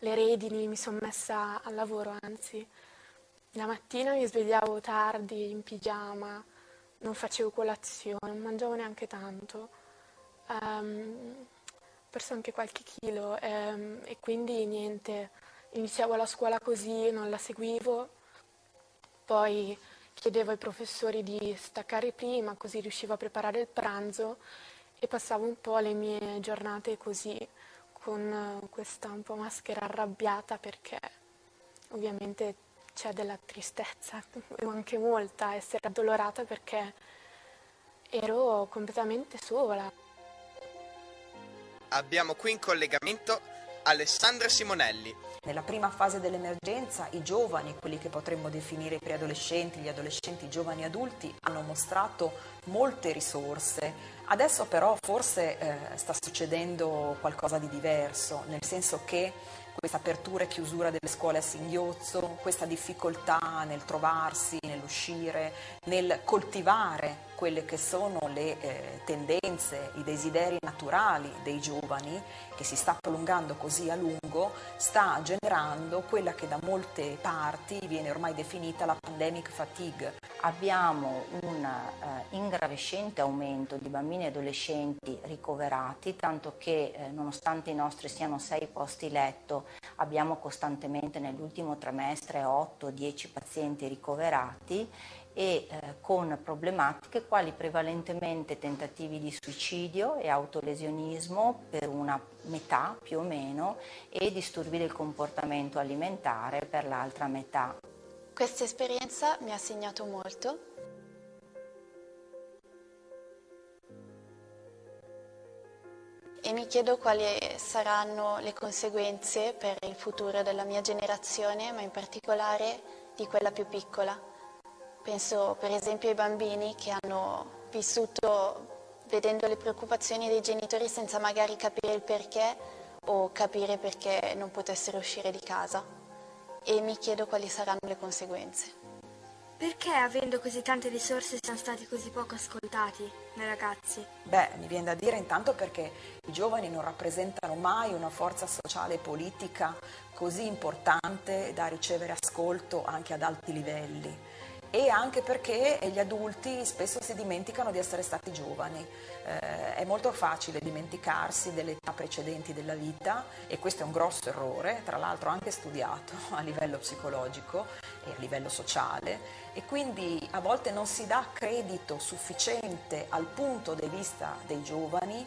le redini, mi sono messa al lavoro, anzi. La mattina mi svegliavo tardi, in pigiama, non facevo colazione, non mangiavo neanche tanto. Ehm, ho perso anche qualche chilo ehm, e quindi niente, iniziavo la scuola così, non la seguivo, poi chiedevo ai professori di staccare prima, così riuscivo a preparare il pranzo e passavo un po' le mie giornate così, con eh, questa un po' maschera arrabbiata perché ovviamente c'è della tristezza, anche molta, essere addolorata perché ero completamente sola. Abbiamo qui in collegamento Alessandra Simonelli. Nella prima fase dell'emergenza i giovani, quelli che potremmo definire i preadolescenti, gli adolescenti, i giovani adulti, hanno mostrato molte risorse. Adesso però forse eh, sta succedendo qualcosa di diverso, nel senso che questa apertura e chiusura delle scuole a singhiozzo, questa difficoltà nel trovarsi, nell'uscire, nel coltivare quelle che sono le eh, tendenze, i desideri naturali dei giovani, che si sta prolungando così a lungo, sta generando quella che da molte parti viene ormai definita la pandemic fatigue. Abbiamo un eh, ingravescente aumento di bambini e adolescenti ricoverati, tanto che eh, nonostante i nostri siano sei posti letto, abbiamo costantemente nell'ultimo trimestre 8-10 pazienti ricoverati e eh, con problematiche quali prevalentemente tentativi di suicidio e autolesionismo per una metà più o meno e disturbi del comportamento alimentare per l'altra metà. Questa esperienza mi ha segnato molto. E mi chiedo quali saranno le conseguenze per il futuro della mia generazione, ma in particolare di quella più piccola. Penso per esempio ai bambini che hanno vissuto vedendo le preoccupazioni dei genitori senza magari capire il perché o capire perché non potessero uscire di casa. E mi chiedo quali saranno le conseguenze. Perché avendo così tante risorse siamo stati così poco ascoltati dai ragazzi? Beh, mi viene da dire intanto perché i giovani non rappresentano mai una forza sociale e politica così importante da ricevere ascolto anche ad alti livelli e anche perché gli adulti spesso si dimenticano di essere stati giovani. Eh, è molto facile dimenticarsi delle età precedenti della vita e questo è un grosso errore, tra l'altro anche studiato a livello psicologico e a livello sociale e quindi a volte non si dà credito sufficiente al punto di vista dei giovani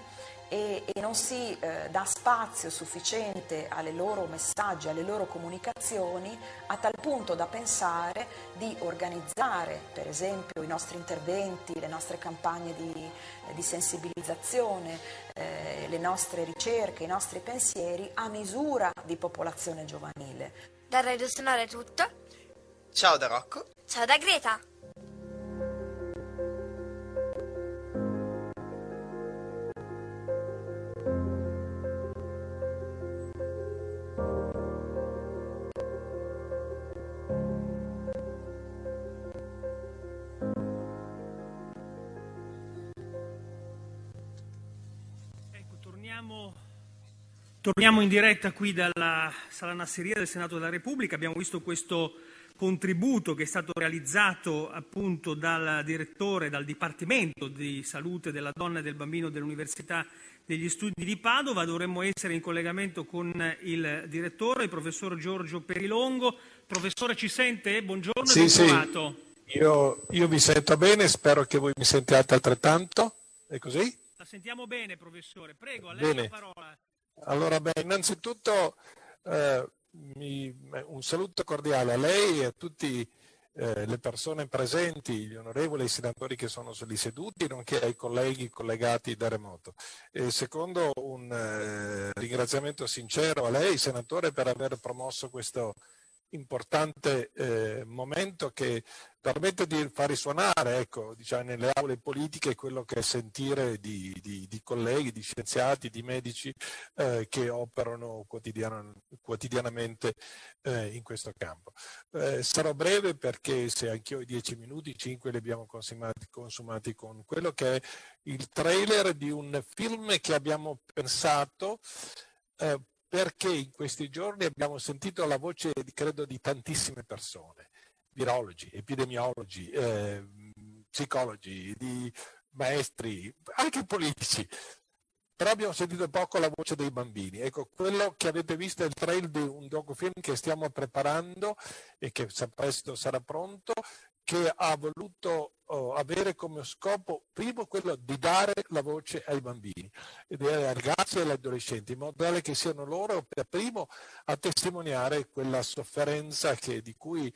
e, e non si eh, dà spazio sufficiente alle loro messaggi, alle loro comunicazioni, a tal punto da pensare di organizzare, per esempio, i nostri interventi, le nostre campagne di, eh, di sensibilizzazione, eh, le nostre ricerche, i nostri pensieri a misura di popolazione giovanile. Da Radio Sonora è tutto. Ciao da Rocco. Ciao da Greta. Torniamo in diretta qui dalla Sala Nasseria del Senato della Repubblica. Abbiamo visto questo contributo che è stato realizzato appunto dal direttore, dal Dipartimento di Salute della Donna e del Bambino dell'Università degli Studi di Padova. Dovremmo essere in collegamento con il direttore, il professor Giorgio Perilongo. Professore, ci sente? Buongiorno sì, sì. Io, io vi sento bene, spero che voi mi sentiate altrettanto. È così? La sentiamo bene, professore. Prego, a lei Bene. la parola. Allora, beh, innanzitutto eh, mi- un saluto cordiale a lei e a tutte le persone presenti, gli onorevoli senatori che sono lì seduti, nonché ai colleghi collegati da remoto. E secondo un eh, ringraziamento sincero a lei, senatore, per aver promosso questo importante eh, momento che permette di far risuonare ecco, diciamo, nelle aule politiche quello che è sentire di, di- di colleghi, di scienziati, di medici eh, che operano quotidiana- quotidianamente eh, in questo campo. Eh, sarò breve perché se anch'io i dieci minuti, cinque li abbiamo consumati, consumati con quello che è il trailer di un film che abbiamo pensato eh, perché in questi giorni abbiamo sentito la voce, credo, di tantissime persone, virologi, epidemiologi, eh, psicologi, di maestri, anche politici, però abbiamo sentito poco la voce dei bambini. Ecco, quello che avete visto è il trailer di un docufilm che stiamo preparando e che presto sarà pronto, che ha voluto oh, avere come scopo primo quello di dare la voce ai bambini, ai ragazzi e agli adolescenti, in modo tale che siano loro per primo a testimoniare quella sofferenza che, di cui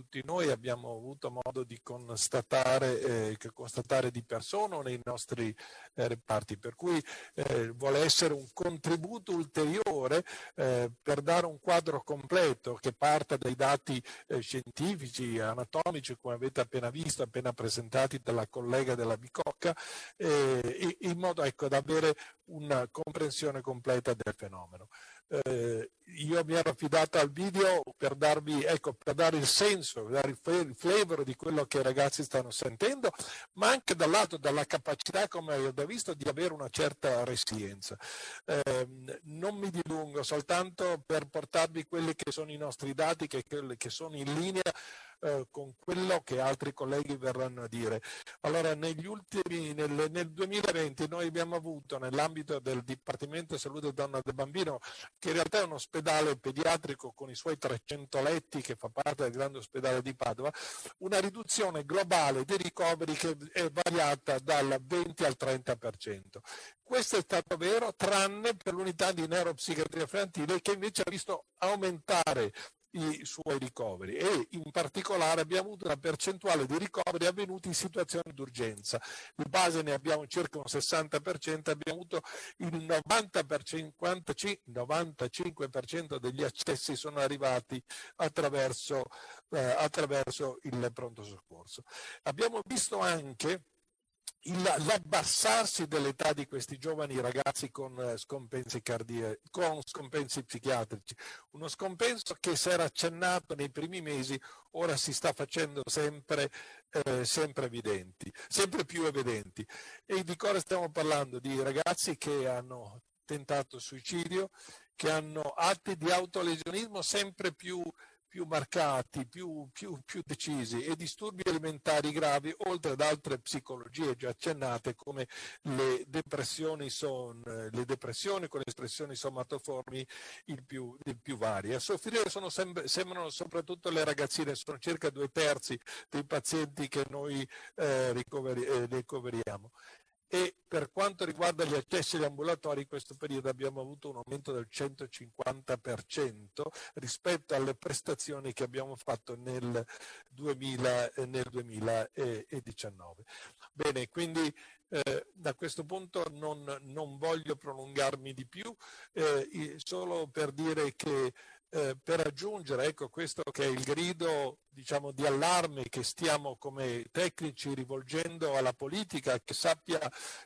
tutti noi abbiamo avuto modo di constatare, eh, constatare di persona nei nostri eh, reparti, per cui eh, vuole essere un contributo ulteriore eh, per dare un quadro completo che parta dai dati eh, scientifici, anatomici, come avete appena visto, appena presentati dalla collega della Bicocca, eh, in modo ecco, da avere una comprensione completa del fenomeno. Eh, io mi ero affidato al video per darvi, ecco, per dare il senso, dare il fla- il flavor di quello che i ragazzi stanno sentendo, ma anche dall'altro dalla capacità, come avete visto, di avere una certa resilienza. Eh, non mi dilungo, soltanto per portarvi quelli che sono i nostri dati, che, che sono in linea eh, con quello che altri colleghi verranno a dire. Allora, ultimi, nel, nel 2020 noi abbiamo avuto nell'ambito del Dipartimento di Salute Donna del Bambino, che in realtà è un ospedale pediatrico con i suoi 300 letti che fa parte del grande ospedale di Padova, una riduzione globale dei ricoveri che è variata dal 20 al 30%. Questo è stato vero tranne per l'unità di neuropsichiatria infantile che invece ha visto aumentare i suoi ricoveri e in particolare abbiamo avuto una percentuale di ricoveri avvenuti in situazioni d'urgenza. Di base ne abbiamo circa un 60%, abbiamo avuto il 90%, 95% degli accessi sono arrivati attraverso, eh, attraverso il pronto soccorso. Abbiamo visto anche l'abbassarsi dell'età di questi giovani ragazzi con eh, scompensi, cardia- con scompensi psichiatrici, uno scompenso che si era accennato nei primi mesi, ora si sta facendo sempre, eh, sempre evidenti, sempre più evidenti. E di cosa stiamo parlando? Di ragazzi che hanno tentato suicidio, che hanno atti di autolesionismo sempre più più marcati, più, più, più decisi e disturbi alimentari gravi, oltre ad altre psicologie già accennate come le depressioni, son, le depressioni con espressioni somatoformi il più, il più varie. A soffrire sono sem- sembrano soprattutto le ragazzine, sono circa due terzi dei pazienti che noi eh, ricoveri- eh, ricoveriamo e per quanto riguarda gli accessi agli ambulatori in questo periodo abbiamo avuto un aumento del 150% rispetto alle prestazioni che abbiamo fatto nel, 2000, eh, nel 2019. Bene, quindi eh, da questo punto non, non, voglio prolungarmi di più, eh, solo per dire che eh, per aggiungere ecco, questo che è il grido diciamo, di allarme che stiamo come tecnici rivolgendo alla politica che sappia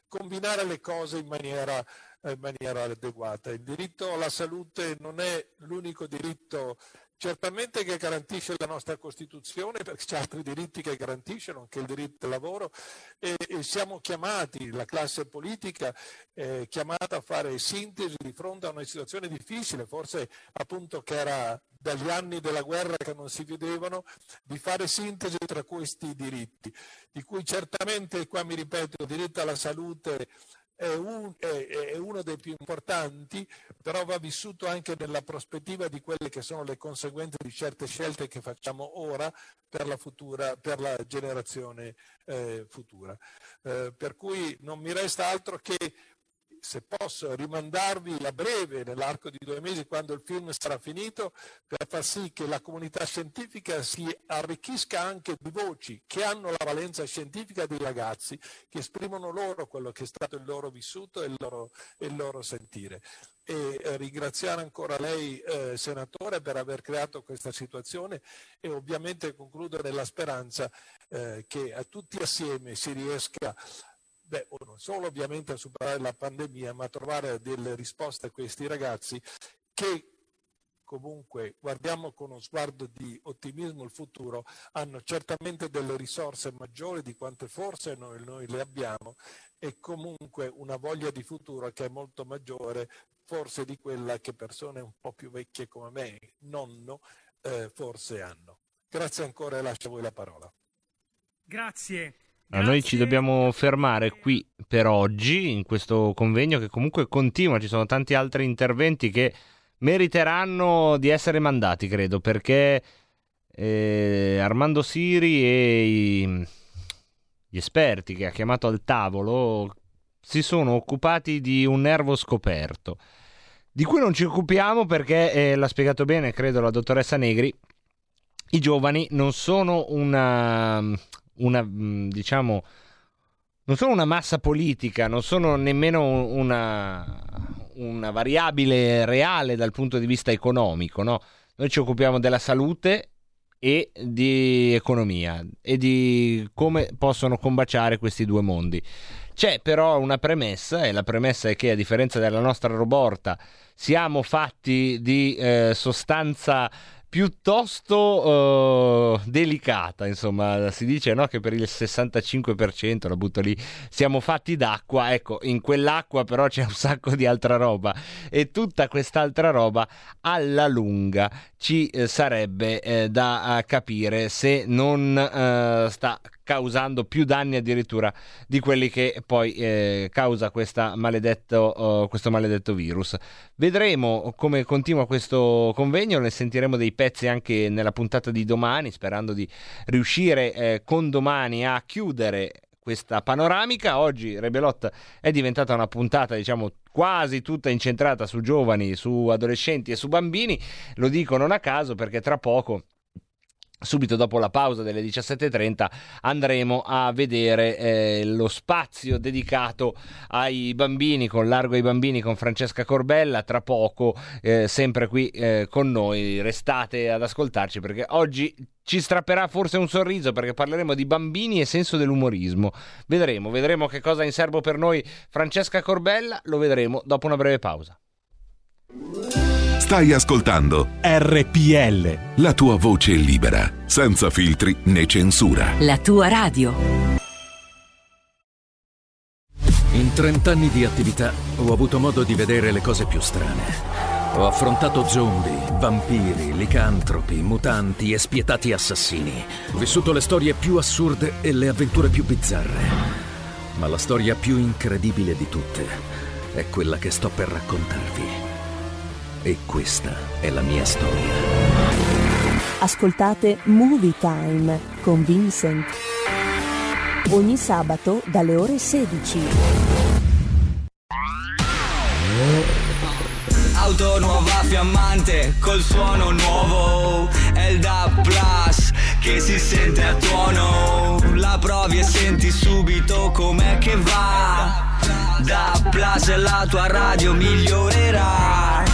combinare le cose in maniera, in maniera adeguata. Il diritto alla salute non è l'unico diritto certamente che garantisce la nostra Costituzione, perché c'è altri diritti che garantiscono, anche il diritto al lavoro, e, e siamo chiamati, la classe politica è chiamata a fare sintesi di fronte a una situazione difficile, forse appunto che era dagli anni della guerra che non si vedevano, di fare sintesi tra questi diritti, di cui certamente, qua mi ripeto, il diritto alla salute è, un, è, è, uno dei più importanti, però va vissuto anche nella prospettiva di quelle che sono le conseguenze di certe scelte che facciamo ora per la, futura, per la generazione eh, futura. Eh, per cui non mi resta altro che se posso rimandarvi a breve, nell'arco di due mesi, quando il film sarà finito, per far sì che la comunità scientifica si arricchisca anche di voci che hanno la valenza scientifica dei ragazzi, che esprimono loro quello che è stato il loro vissuto e il loro, il loro sentire. E eh, ringraziare ancora lei, eh, senatore, per aver creato questa situazione e ovviamente concludere nella speranza eh, che a tutti assieme si riesca a beh, non solo ovviamente a superare la pandemia, ma a trovare delle risposte a questi ragazzi che comunque guardiamo con uno sguardo di ottimismo il futuro, hanno certamente delle risorse maggiori di quante forse noi, noi le abbiamo e comunque una voglia di futuro che è molto maggiore forse di quella che persone un po' più vecchie come me, nonno, eh, forse hanno. Grazie ancora e lascio a voi la parola. Grazie. No, noi ci dobbiamo fermare qui per oggi in questo convegno che comunque continua, ci sono tanti altri interventi che meriteranno di essere mandati, credo, perché eh, Armando Siri e i, gli esperti che ha chiamato al tavolo si sono occupati di un nervo scoperto, di cui non ci occupiamo perché, eh, l'ha spiegato bene, credo, la dottoressa Negri, i giovani non sono una una, mm, diciamo, non sono una massa politica, non sono nemmeno una, una variabile reale dal punto di vista economico, no? Noi ci occupiamo della salute e di economia e di come possono combaciare questi due mondi. C'è però una premessa e la premessa è che a differenza della nostra roborta siamo fatti di eh, sostanza piuttosto uh, delicata, insomma, si dice no, che per il 65%, la butto lì, siamo fatti d'acqua, ecco, in quell'acqua però c'è un sacco di altra roba e tutta quest'altra roba alla lunga ci eh, sarebbe eh, da uh, capire se non uh, sta causando più danni addirittura di quelli che poi eh, causa maledetto, uh, questo maledetto virus. Vedremo come continua questo convegno, ne sentiremo dei pezzi anche nella puntata di domani, sperando di riuscire eh, con domani a chiudere questa panoramica. Oggi Rebelot è diventata una puntata, diciamo, quasi tutta incentrata su giovani, su adolescenti e su bambini. Lo dico non a caso perché tra poco Subito dopo la pausa delle 17.30 andremo a vedere eh, lo spazio dedicato ai bambini, con Largo ai bambini, con Francesca Corbella. Tra poco, eh, sempre qui eh, con noi, restate ad ascoltarci perché oggi ci strapperà forse un sorriso perché parleremo di bambini e senso dell'umorismo. Vedremo, vedremo che cosa ha in serbo per noi Francesca Corbella, lo vedremo dopo una breve pausa. Stai ascoltando RPL. La tua voce libera, senza filtri né censura. La tua radio. In trent'anni di attività ho avuto modo di vedere le cose più strane. Ho affrontato zombie, vampiri, licantropi, mutanti e spietati assassini. Ho vissuto le storie più assurde e le avventure più bizzarre. Ma la storia più incredibile di tutte è quella che sto per raccontarvi. E questa è la mia storia. Ascoltate Movie Time con Vincent. Ogni sabato dalle ore 16. Auto nuova fiammante col suono nuovo È il DAB Plus che si sente a tuono La provi e senti subito com'è che va Da Plus la tua radio migliorerà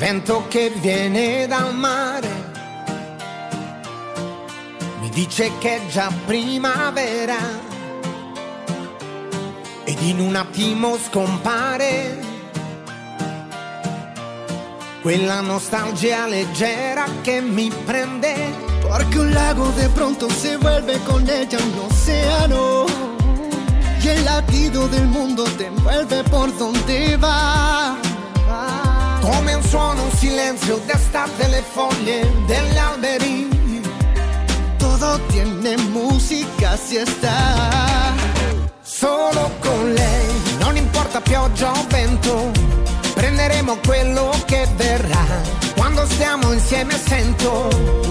Vento che viene dal mare mi dice che è già primavera ed in un attimo scompare quella nostalgia leggera che mi prende Porque un lago de pronto se vuelve con ella un océano. Y el latido del mundo te envuelve por donde va. Come un suono, un silenzio d'estate le foglie degli alberi Todo tiene música si está. solo con lei non importa pioggia o vento prenderemo quello che verrà quando stiamo insieme sento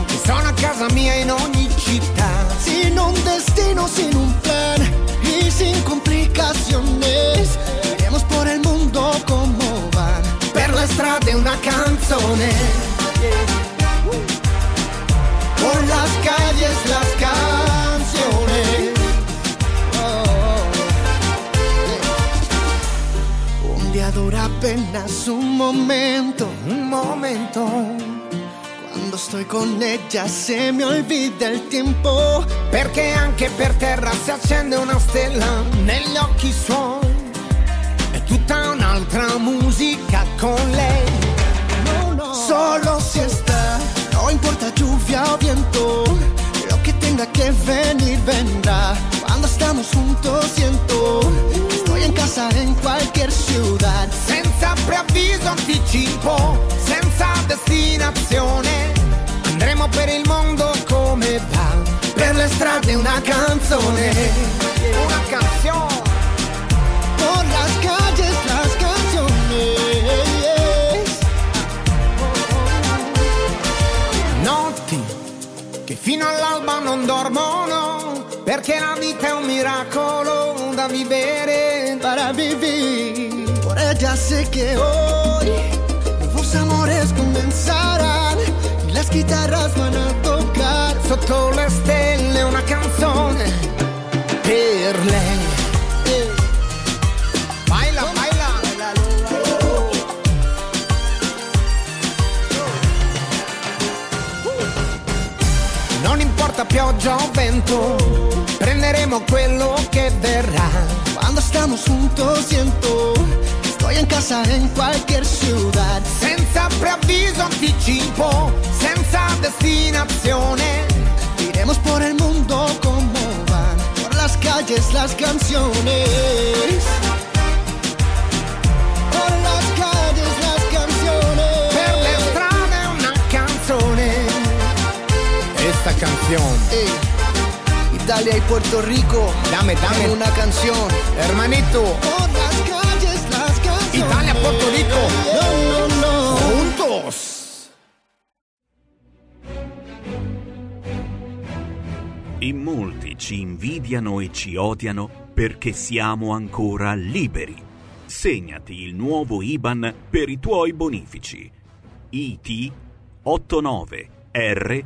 che sono a casa mia in ogni una canzone Por las calles las canciones. Oh. Un día dura apenas un momento, un momento. Cuando estoy con ella se me olvida el tiempo. perché anche per terra si accende una stella negli occhi suoi è tutta un'altra musica con lei Solo si está, no importa lluvia o viento. Lo que tenga que venir vendrá. Cuando estamos juntos siento que estoy en casa en cualquier ciudad. senza preavviso anticipo senza destinazione andremo per il mondo come va per le strade una canzone una canzone fino all'alba non dormono perché la vita è un miracolo da vivere para vivir. Por ella sé que hoy nuevos amores comenzarán y las guitarras van a tocar. sotto le stelle una canzone pioggia o vento prenderemo quello che verrà Cuando estamos juntos siento que estoy en casa en cualquier ciudad. senza preavviso anticipo senza destinazione Iremos por el mundo como van, por las calles las canciones. Esta canción Ey, Italia y Puerto Rico. Dame, dame. en una canción. hermanito Por las calles las canciones. Italia, Puerto Rico. No, no, no. juntos In molti ci invidiano e ci odiano perché siamo ancora liberi. Segnati il nuovo IBAN per i tuoi bonifici. IT 89 R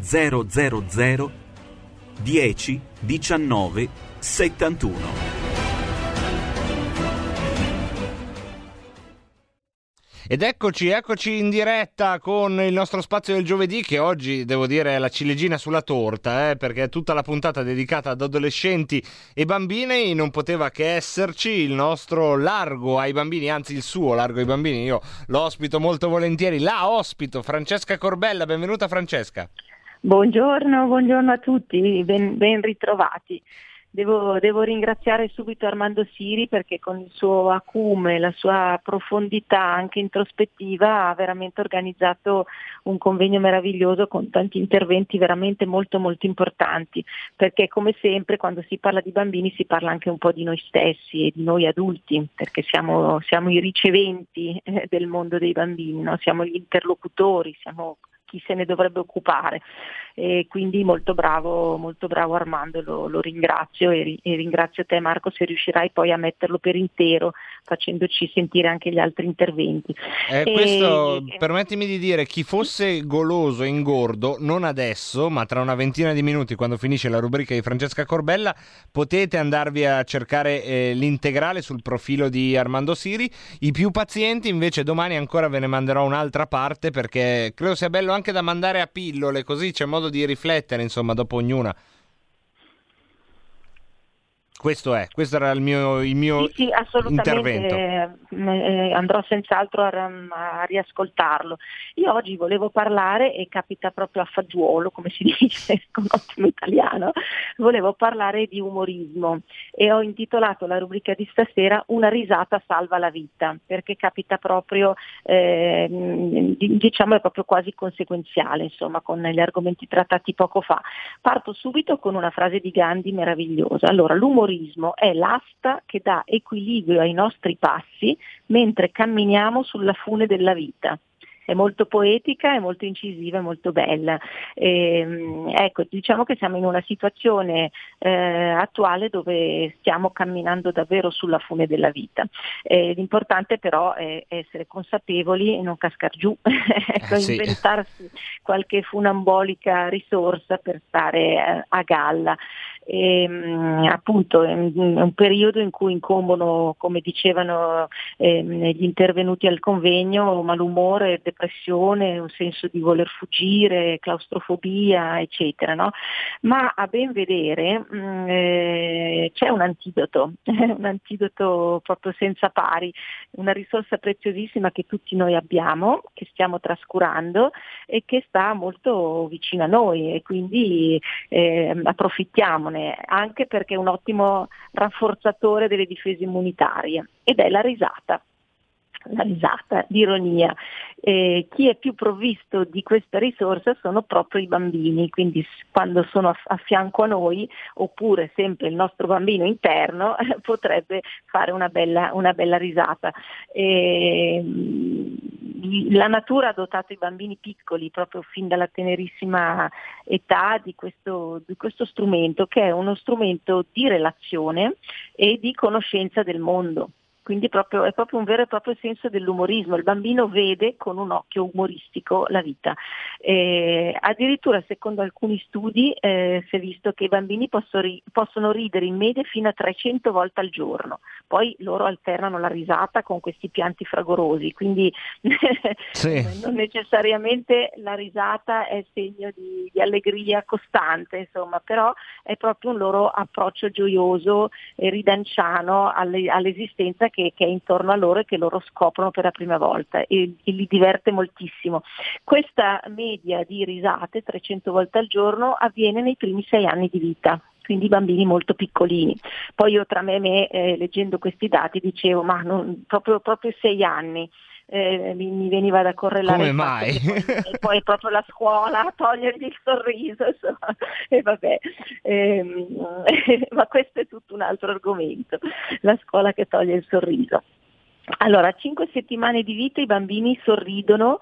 000 10 19 71. Ed eccoci, eccoci in diretta con il nostro spazio del giovedì che oggi devo dire è la ciliegina sulla torta, eh, perché tutta la puntata dedicata ad adolescenti e bambini non poteva che esserci il nostro largo ai bambini, anzi il suo largo ai bambini. Io lo ospito molto volentieri, la ospito Francesca Corbella, benvenuta Francesca. Buongiorno, buongiorno a tutti, ben, ben ritrovati. Devo, devo, ringraziare subito Armando Siri perché con il suo acume, la sua profondità anche introspettiva ha veramente organizzato un convegno meraviglioso con tanti interventi veramente molto molto importanti perché come sempre quando si parla di bambini si parla anche un po' di noi stessi e di noi adulti perché siamo, siamo i riceventi eh, del mondo dei bambini, no? siamo gli interlocutori, siamo chi se ne dovrebbe occupare. E quindi molto bravo, molto bravo Armando, lo, lo ringrazio e, e, ringrazio te Marco se riuscirai poi a metterlo per intero facendoci sentire anche gli altri interventi. Eh, e... Questo permettimi di dire, chi fosse goloso e ingordo, non adesso, ma tra una ventina di minuti quando finisce la rubrica di Francesca Corbella, potete andarvi a cercare eh, l'integrale sul profilo di Armando Siri. I più pazienti invece domani ancora ve ne manderò un'altra parte perché credo sia bello anche da mandare a pillole, così c'è modo di riflettere, insomma, dopo ognuna. Questo è, questo era il mio, il mio sì, sì, assolutamente, intervento. Eh, andrò senz'altro a, a, riascoltarlo. Io oggi volevo parlare, e capita proprio a fagiolo, come si dice con ottimo italiano, volevo parlare di umorismo e ho intitolato la rubrica di stasera Una risata salva la vita, perché capita proprio, eh, diciamo è proprio quasi conseguenziale, insomma, con gli argomenti trattati poco fa. Parto subito con una frase di Gandhi meravigliosa. Allora, l'umorismo l'umorismo è l'asta che dà equilibrio ai nostri passi mentre camminiamo sulla fune della vita è molto poetica, è molto incisiva, è molto bella. E, ehm, ecco, diciamo che siamo in una situazione eh, attuale dove stiamo camminando davvero sulla fune della vita. Eh, l'importante però è essere consapevoli e non cascar giù, ecco, eh, sì. inventarsi qualche funambolica risorsa per stare eh, a galla e, ehm, appunto è un periodo in cui incombono, come dicevano eh, gli intervenuti al convegno, malumore, depressione, un senso di voler fuggire, claustrofobia, eccetera. No? Ma a ben vedere mh, mm, eh, c'è un antidoto, un antidoto proprio senza pari, una risorsa preziosissima che tutti noi abbiamo, che stiamo trascurando e che sta molto vicino a noi e quindi eh, approfittiamone bene, anche perché è un ottimo rafforzatore delle difese immunitarie ed è la risata la risata, l'ironia. Eh, chi è più provvisto di questa risorsa sono proprio i bambini, quindi quando sono a, a fianco a noi, oppure sempre il nostro bambino interno, eh, potrebbe fare una bella, una bella risata. Eh, la natura ha dotato i bambini piccoli proprio fin dalla tenerissima età di questo, di questo strumento che è uno strumento di relazione e di conoscenza del mondo quindi proprio, è proprio un vero e proprio senso dell'umorismo, il bambino vede con un occhio umoristico la vita. Eh, addirittura secondo alcuni studi eh, si è visto che i bambini possono, ri- possono ridere in media fino a 300 volte al giorno, poi loro alternano la risata con questi pianti fragorosi, quindi sì. non necessariamente la risata è segno di, di allegria costante, insomma, però è proprio un loro approccio gioioso e ridanciano alle, all'esistenza che che, è intorno a loro e che loro scoprono per la prima volta e, e li diverte moltissimo. Questa media di risate, 300 volte al giorno, avviene nei primi sei anni di vita quindi bambini molto piccolini. Poi io tra me e me, eh, leggendo questi dati, dicevo, ma non, proprio, proprio sei anni. Eh, mi, mi, veniva da correlare come mai? e poi proprio la scuola a togliergli il sorriso insomma. e vabbè ehm, ma questo è tutto un altro argomento la scuola che toglie il sorriso allora, a cinque settimane di vita i bambini sorridono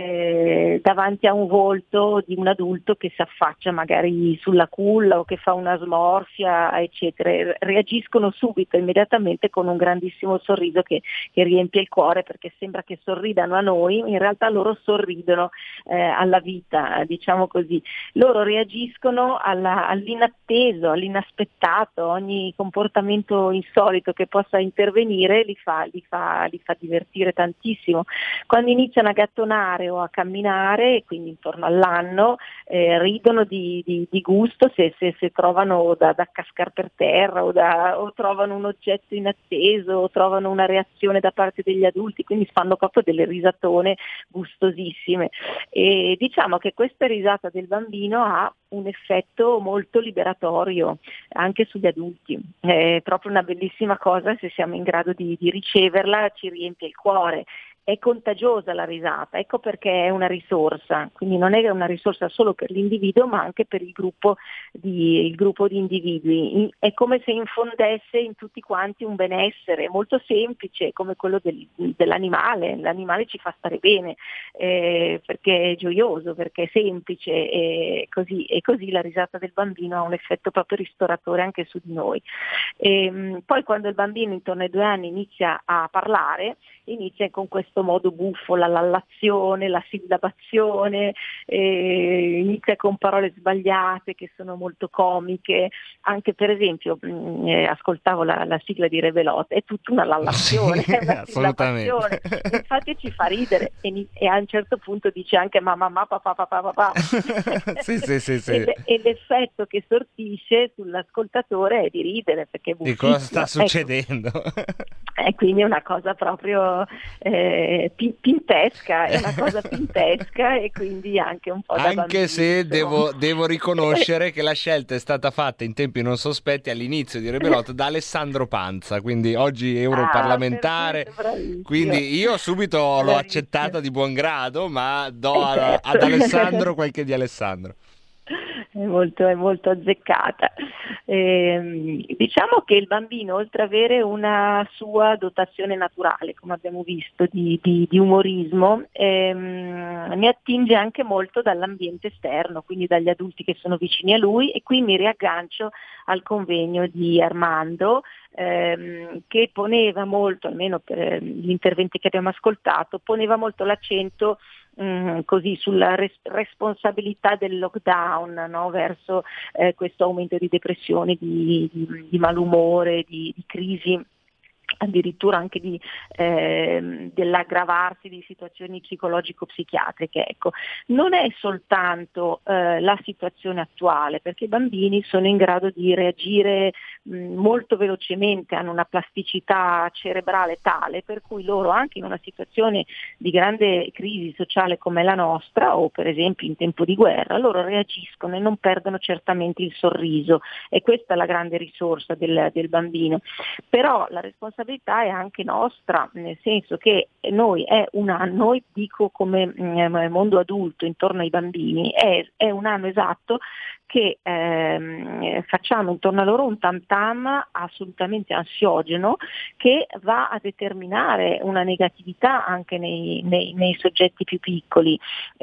eh, davanti a un volto di un adulto che si affaccia magari sulla culla o che fa una smorfia, eccetera. Reagiscono subito, immediatamente con un grandissimo sorriso che, che riempie il cuore perché sembra che sorridano a noi, in realtà loro sorridono eh, alla vita, diciamo così. Loro reagiscono alla, all'inatteso, all'inaspettato, ogni comportamento insolito che possa intervenire li fa, li fa, li fa divertire tantissimo. Quando iniziano a gattonare o a camminare, quindi intorno all'anno, eh, ridono di, di, di gusto se, se, se, trovano da, da cascare per terra o, da, o, trovano un oggetto inatteso o trovano una reazione da parte degli adulti, quindi fanno proprio delle risatone gustosissime. E diciamo che questa risata del bambino ha un effetto molto liberatorio anche sugli adulti. È proprio una bellissima cosa se siamo in grado di, di riceverla, ci riempie il cuore è contagiosa la risata, ecco perché è una risorsa, quindi non è una risorsa solo per l'individuo ma anche per il gruppo di, il gruppo di individui, è come se infondesse in tutti quanti un benessere molto semplice come quello del, dell'animale, l'animale ci fa stare bene eh, perché è gioioso, perché è semplice e così, e così la risata del bambino ha un effetto proprio ristoratore anche su di noi. E, ehm, poi quando il bambino intorno ai due anni inizia a parlare, inizia con questo modo buffo, la lallazione, la sillabazione, eh, inizia con parole sbagliate che sono molto comiche, anche per esempio mm, eh, ascoltavo la, la, sigla di Revelot, è tutta una lallazione, sì, una assolutamente. infatti ci fa ridere e, e, a un certo punto dice anche mamma, mamma, papà, papà, papà. sì, sì, sì, sì. E, e, l'effetto che sortisce sull'ascoltatore è di ridere perché di cosa sta ecco. E quindi è una cosa proprio eh, pintesca, è una cosa pintesca e quindi anche un po' da Anche bambino, se devo, devo, riconoscere che la scelta è stata fatta in tempi non sospetti all'inizio di Rebelot da Alessandro Panza, quindi oggi europarlamentare. Ah, quindi io subito l'ho accettata di buon grado, ma do a, certo. ad Alessandro quel che di Alessandro è molto, è molto azzeccata. Eh, diciamo che il bambino, oltre ad avere una sua dotazione naturale, come abbiamo visto, di, di, di umorismo, ehm, mi attinge anche molto dall'ambiente esterno, quindi dagli adulti che sono vicini a lui e qui mi riaggancio al convegno di Armando ehm, che poneva molto, almeno per gli interventi che abbiamo ascoltato, poneva molto l'accento Mm, così sulla res- responsabilità del lockdown no? verso eh, questo aumento di depressione, di, di, di malumore, di, di crisi addirittura anche di, eh, dell'aggravarsi di situazioni psicologico-psichiatriche. Ecco, non è soltanto eh, la situazione attuale, perché i bambini sono in grado di reagire mh, molto velocemente, hanno una plasticità cerebrale tale per cui loro anche in una situazione di grande crisi sociale come la nostra, o per esempio in tempo di guerra, loro reagiscono e non perdono certamente il sorriso e questa è la grande risorsa del, del bambino. Però la responsabilità responsabilità è anche nostra, nel senso che noi è un anno, dico come mm, mondo adulto intorno ai bambini, è, è un anno esatto che ehm, facciamo intorno a loro un tam tam assolutamente ansiogeno che va a determinare una negatività anche nei, nei, nei soggetti più piccoli,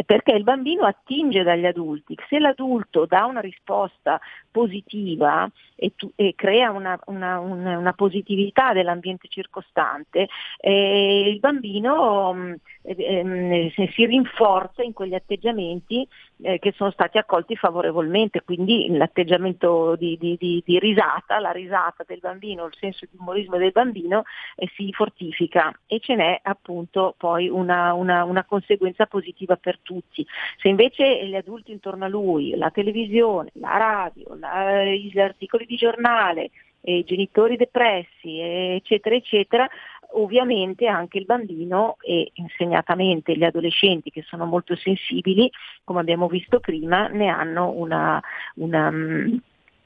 perché il bambino attinge dagli adulti. Se l'adulto dà una risposta positiva e, tu, e crea una, una, una, una, positività dell'ambiente circostante, eh, il bambino mm, eh, eh, si rinforza in quegli atteggiamenti eh, che sono stati accolti favorevolmente, quindi l'atteggiamento di, di, di, di, risata, la risata del bambino, il senso di umorismo del bambino eh, si fortifica e ce n'è appunto poi una, una, una, conseguenza positiva per tutti. Se invece gli adulti intorno a lui, la televisione, la radio, la, gli articoli di giornale, i genitori depressi, eccetera, eccetera, ovviamente anche il bambino e insegnatamente gli adolescenti che sono molto sensibili, come abbiamo visto prima, ne hanno una, una mm,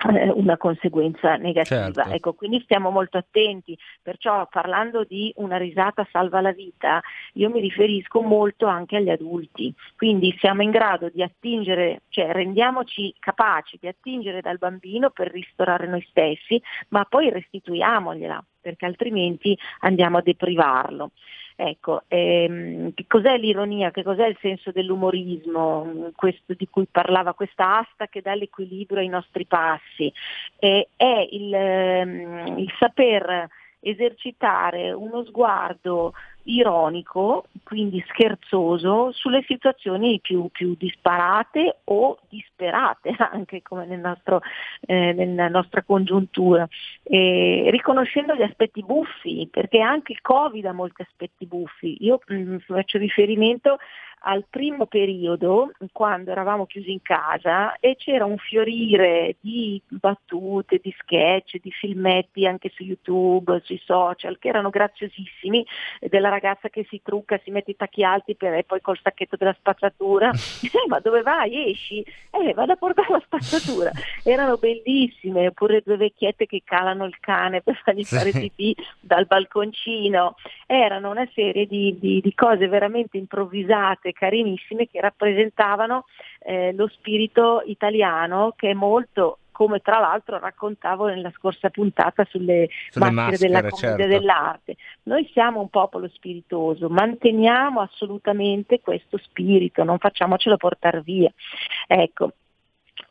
una conseguenza negativa. Certo. Ecco, quindi stiamo molto attenti, perciò parlando di una risata salva la vita, io mi riferisco molto anche agli adulti, quindi siamo in grado di attingere, cioè rendiamoci capaci di attingere dal bambino per ristorare noi stessi, ma poi restituiamogliela perché altrimenti andiamo a deprivarlo. Ecco, ehm, che cos'è l'ironia, che cos'è il senso dell'umorismo, questo di cui parlava questa asta che dà l'equilibrio ai nostri passi? Eh, è il, ehm, il saper esercitare uno sguardo ironico, quindi scherzoso, sulle situazioni più, più disparate o disperate, anche come nel nostro, eh, nella nostra congiuntura, e riconoscendo gli aspetti buffi, perché anche il Covid ha molti aspetti buffi. Io mh, mm, faccio riferimento al primo periodo, quando eravamo chiusi in casa e c'era un fiorire di battute, di sketch, di filmetti anche su YouTube, sui social, che erano graziosissimi, della ragazza che si trucca, si mette i tacchi alti per, e poi col sacchetto della spazzatura, eh, ma dove vai? Esci? Eh, vado a portare la spazzatura. Erano bellissime, oppure due vecchiette che calano il cane per fargli fare pipì dal balconcino. Erano una serie di, di, di cose veramente improvvisate carinissime che rappresentavano eh, lo spirito italiano che è molto come tra l'altro raccontavo nella scorsa puntata sulle, sulle maschere, maschere, della commedia certo. dell'arte. Noi siamo un popolo spiritoso, manteniamo assolutamente questo spirito, non facciamocelo portare via. Ecco,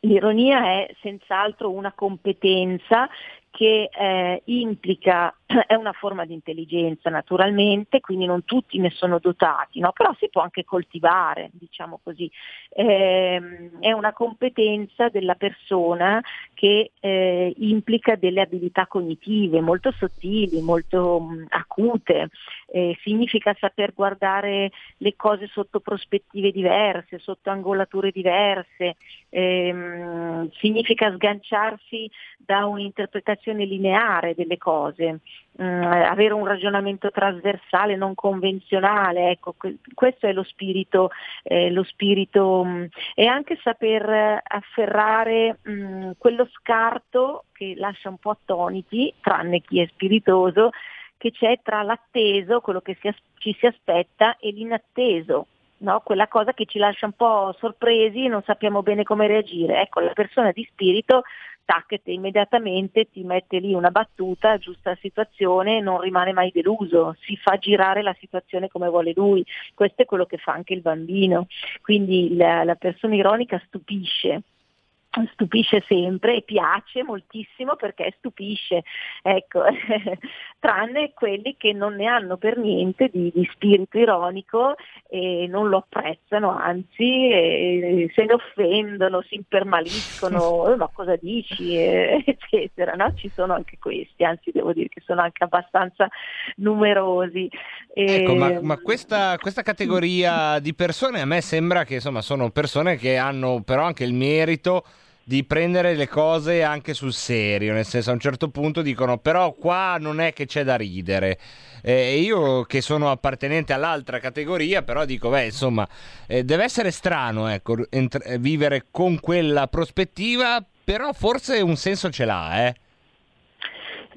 L'ironia è senz'altro una competenza che eh, implica, è una forma di intelligenza naturalmente, quindi non tutti ne sono dotati, no? però si può anche coltivare, diciamo così. Eh, è una competenza della persona che eh, implica delle abilità cognitive molto sottili, molto mh, acute, eh, significa saper guardare le cose sotto prospettive diverse, sotto angolature diverse, ehm, significa sganciarsi da un'interpretazione lineare delle cose, mh, avere un ragionamento trasversale, non convenzionale, ecco, que- questo è lo spirito, eh, lo spirito mh, e anche saper afferrare mh, quello scarto che lascia un po' attoniti, tranne chi è spiritoso, che c'è tra l'atteso, quello che si as- ci si aspetta, e l'inatteso. No? quella cosa che ci lascia un po' sorpresi e non sappiamo bene come reagire. Ecco, la persona di spirito taccete immediatamente, ti mette lì una battuta, giusta situazione, non rimane mai deluso, si fa girare la situazione come vuole lui. Questo è quello che fa anche il bambino. Quindi la, la persona ironica stupisce stupisce sempre e piace moltissimo perché stupisce, ecco, tranne quelli che non ne hanno per niente di, di spirito ironico e non lo apprezzano, anzi eh, se ne offendono, si impermaliscono, ma cosa dici, eh, eccetera, no? ci sono anche questi, anzi devo dire che sono anche abbastanza numerosi. Ecco, ma, ma questa, questa categoria di persone a me sembra che insomma sono persone che hanno però anche il merito di prendere le cose anche sul serio, nel senso a un certo punto dicono però qua non è che c'è da ridere. E io che sono appartenente all'altra categoria, però dico, beh, insomma, eh, deve essere strano ecco, ent- vivere con quella prospettiva, però forse un senso ce l'ha, eh.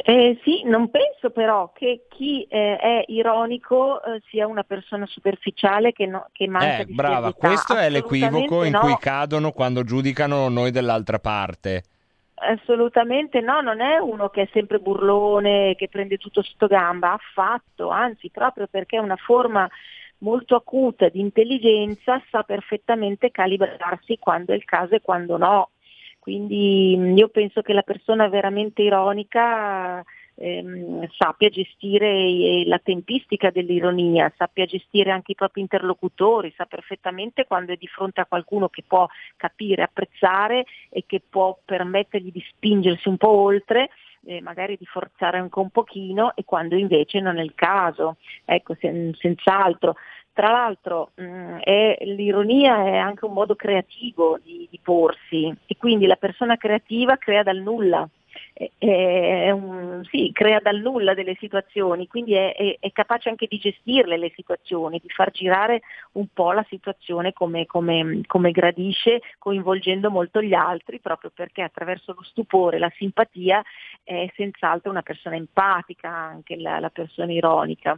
Eh, sì, non penso però che chi eh, è ironico eh, sia una persona superficiale che, no, che manca eh, di brava, serietà. questo è l'equivoco in no. cui cadono quando giudicano noi dell'altra parte. Assolutamente no, non è uno che è sempre burlone, che prende tutto sotto gamba, affatto, anzi proprio perché è una forma molto acuta di intelligenza sa perfettamente calibrarsi quando è il caso e quando no. Quindi mm, io penso che la persona veramente ironica ehm, sappia gestire eh, la tempistica dell'ironia, sappia gestire anche i propri interlocutori, sa perfettamente quando è di fronte a qualcuno che può capire, apprezzare e che può permettergli di spingersi un po' oltre eh, magari di forzare anche un pochino e quando invece non è il caso, ecco, sen- senz'altro. Tra l'altro mh, mm, è, l'ironia è anche un modo creativo di, di, porsi e quindi la persona creativa crea dal nulla, è, è un, sì, crea dal nulla delle situazioni, quindi è, è, capace anche di gestirle le situazioni, di far girare un po' la situazione come, come, come gradisce, coinvolgendo molto gli altri, proprio perché attraverso lo stupore, la simpatia è senz'altro una persona empatica, anche la, la persona ironica.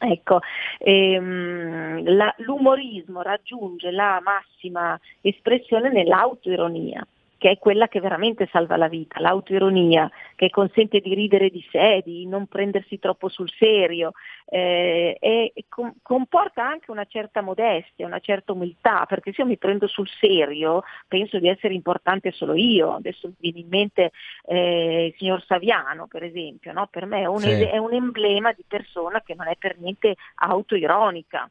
Ecco, ehm, la, l'umorismo raggiunge la massima espressione nell'autoironia. Che è quella che veramente salva la vita, l'autoironia, che consente di ridere di sé, di non prendersi troppo sul serio eh, e com- comporta anche una certa modestia, una certa umiltà, perché se io mi prendo sul serio penso di essere importante solo io, adesso mi viene in mente eh, il signor Saviano per esempio, no? per me è un, Sì. è un emblema di persona che non è per niente autoironica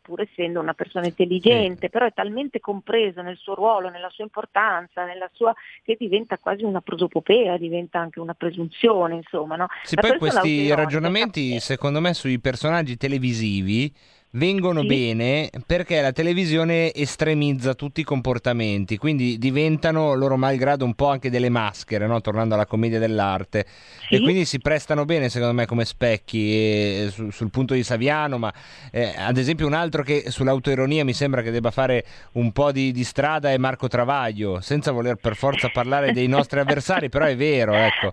pur essendo una persona intelligente, però è talmente compreso nel suo ruolo, nella sua importanza, nella sua, che diventa quasi una prosopopea, diventa anche una presunzione, insomma. No? Sì, poi questi ragionamenti, secondo me, sui personaggi televisivi vengono Sì. bene perché la televisione estremizza tutti i comportamenti, quindi diventano loro malgrado un po' anche delle maschere, no? tornando alla commedia dell'arte, e quindi si prestano bene secondo me come specchi e su- sul punto di Saviano, ma eh, ad esempio un altro che sull'autoironia mi sembra che debba fare un po' di, di strada è Marco Travaglio, senza voler per forza parlare dei nostri avversari, però è vero, ecco.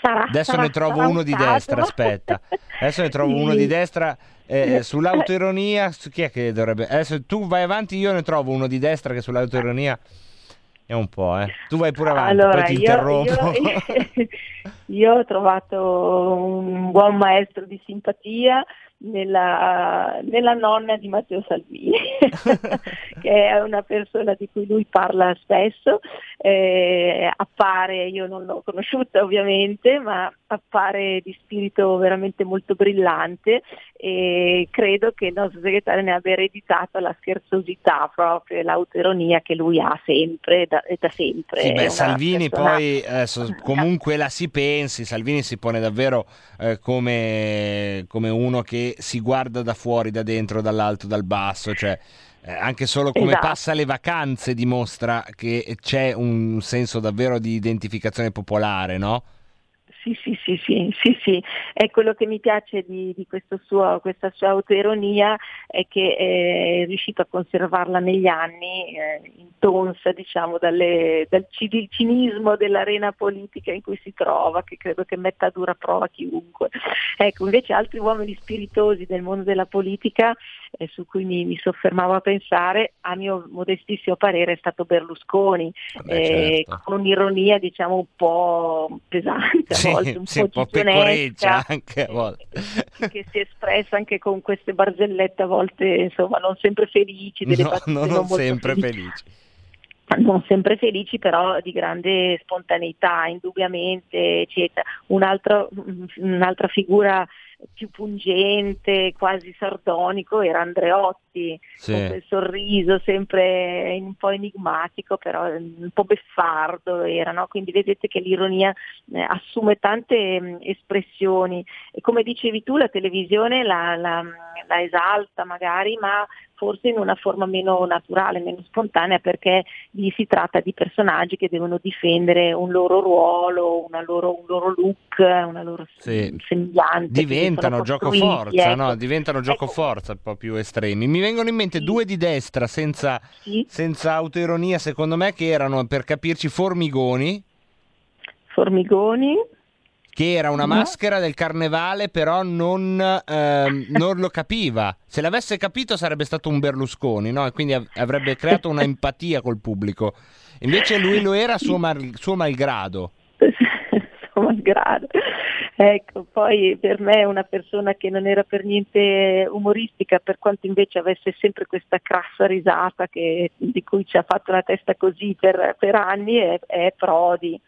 Sarà- Adesso sarà- ne trovo uno di destra, aspetta. Adesso ne trovo uno Sì. di destra. Eh, sull'autoironia, su- chi è che dovrebbe... Adesso tu vai avanti, io ne trovo uno di destra che sull'autoironia è un po', eh. Tu vai pure avanti, Allora, poi ti io, interrompo. io- io ho trovato un buon maestro di simpatia nella, nella nonna di Matteo Salvini, che è una persona di cui lui parla spesso, eh, appare, io non l'ho conosciuta ovviamente, ma appare di spirito veramente molto brillante e credo che il nostro segretario ne abbia ereditato la scherzosità proprio e l'autoironia che lui ha sempre da, e da sempre. Sì, beh, Salvini persona- poi, adesso, comunque la si pensi, Salvini si pone davvero eh, come, come uno che si guarda da fuori, da dentro, dall'alto, dal basso, cioè eh, anche solo come Esatto. passa le vacanze dimostra che c'è un senso davvero di identificazione popolare, no? Sì, sì, sì, sì, sì, sì. È quello che mi piace di, di suo- questa sua autoironia è che è riuscito a conservarla negli anni, eh, intonsa diciamo dalle- dal ci- cinismo dell'arena politica in cui si trova, che credo che metta a dura prova chiunque. Ecco, invece altri uomini spiritosi del mondo della politica eh, su cui mi, mi soffermavo a pensare, a mio modestissimo parere è stato Berlusconi, eh, certo. con un'ironia diciamo un po' pesante a Sì, volte, un sì, po' pecoreccia anche a volte. che si è espressa anche con queste barzellette a volte insomma non sempre felici, delle No, non molto sempre felici felici. non sempre felici, però di grande spontaneità, indubbiamente, eccetera. Un altro- un'altra figura più pungente, quasi sardonico, era Andreotti, Sì. con quel sorriso sempre un po' enigmatico, però un po' beffardo era, no? quindi vedete che l'ironia eh, assume tante mh, espressioni e come dicevi tu la televisione la, la- la esalta magari, ma forse in una forma meno naturale, meno spontanea, perché lì si tratta di personaggi che devono difendere un loro ruolo, una loro- un loro look, una loro Sì. sembianza. Diventano sono gioco costruiti, forza, ecco. no? Diventano gioco forza un po' più estremi. Mi vengono in mente due di destra senza, senza autoironia, secondo me, che erano per capirci Formigoni. Formigoni. Che era una No. maschera del carnevale, però non, ehm, non lo capiva. Se l'avesse capito sarebbe stato un Berlusconi, no? E quindi av- avrebbe creato una empatia col pubblico. Invece lui lo era suo, mal- suo malgrado. suo malgrado. Ecco, poi per me è una persona che non era per niente umoristica, per quanto invece avesse sempre questa crassa risata che- di cui ci ha fatto la testa così per, per anni, è, è Prodi.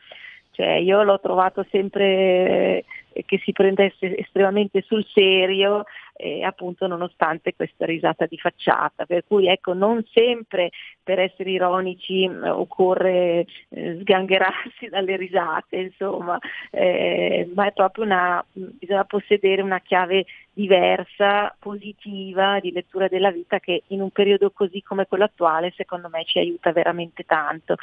Cioè, io l'ho trovato sempre eh, che si prendesse estremamente sul serio, eh, appunto nonostante questa risata di facciata. Per cui ecco, non sempre per essere ironici mh, occorre eh, sgangherarsi dalle risate, insomma, eh, ma è proprio una, mh, bisogna possedere una chiave diversa, positiva di lettura della vita che in un periodo così come quello attuale secondo me ci aiuta veramente tanto.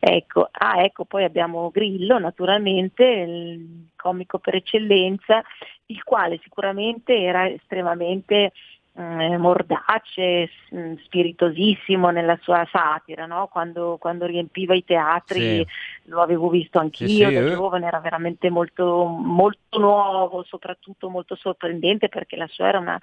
Ecco, ah, ecco, poi abbiamo Grillo naturalmente, il comico per eccellenza, il quale sicuramente era estremamente eh, mordace, mh, spiritosissimo nella sua satira, no? quando, quando riempiva i teatri Sì. lo avevo visto anch'io Sì, sì, da eh. giovane, era veramente molto, molto nuovo, soprattutto molto sorprendente perché la sua era, una,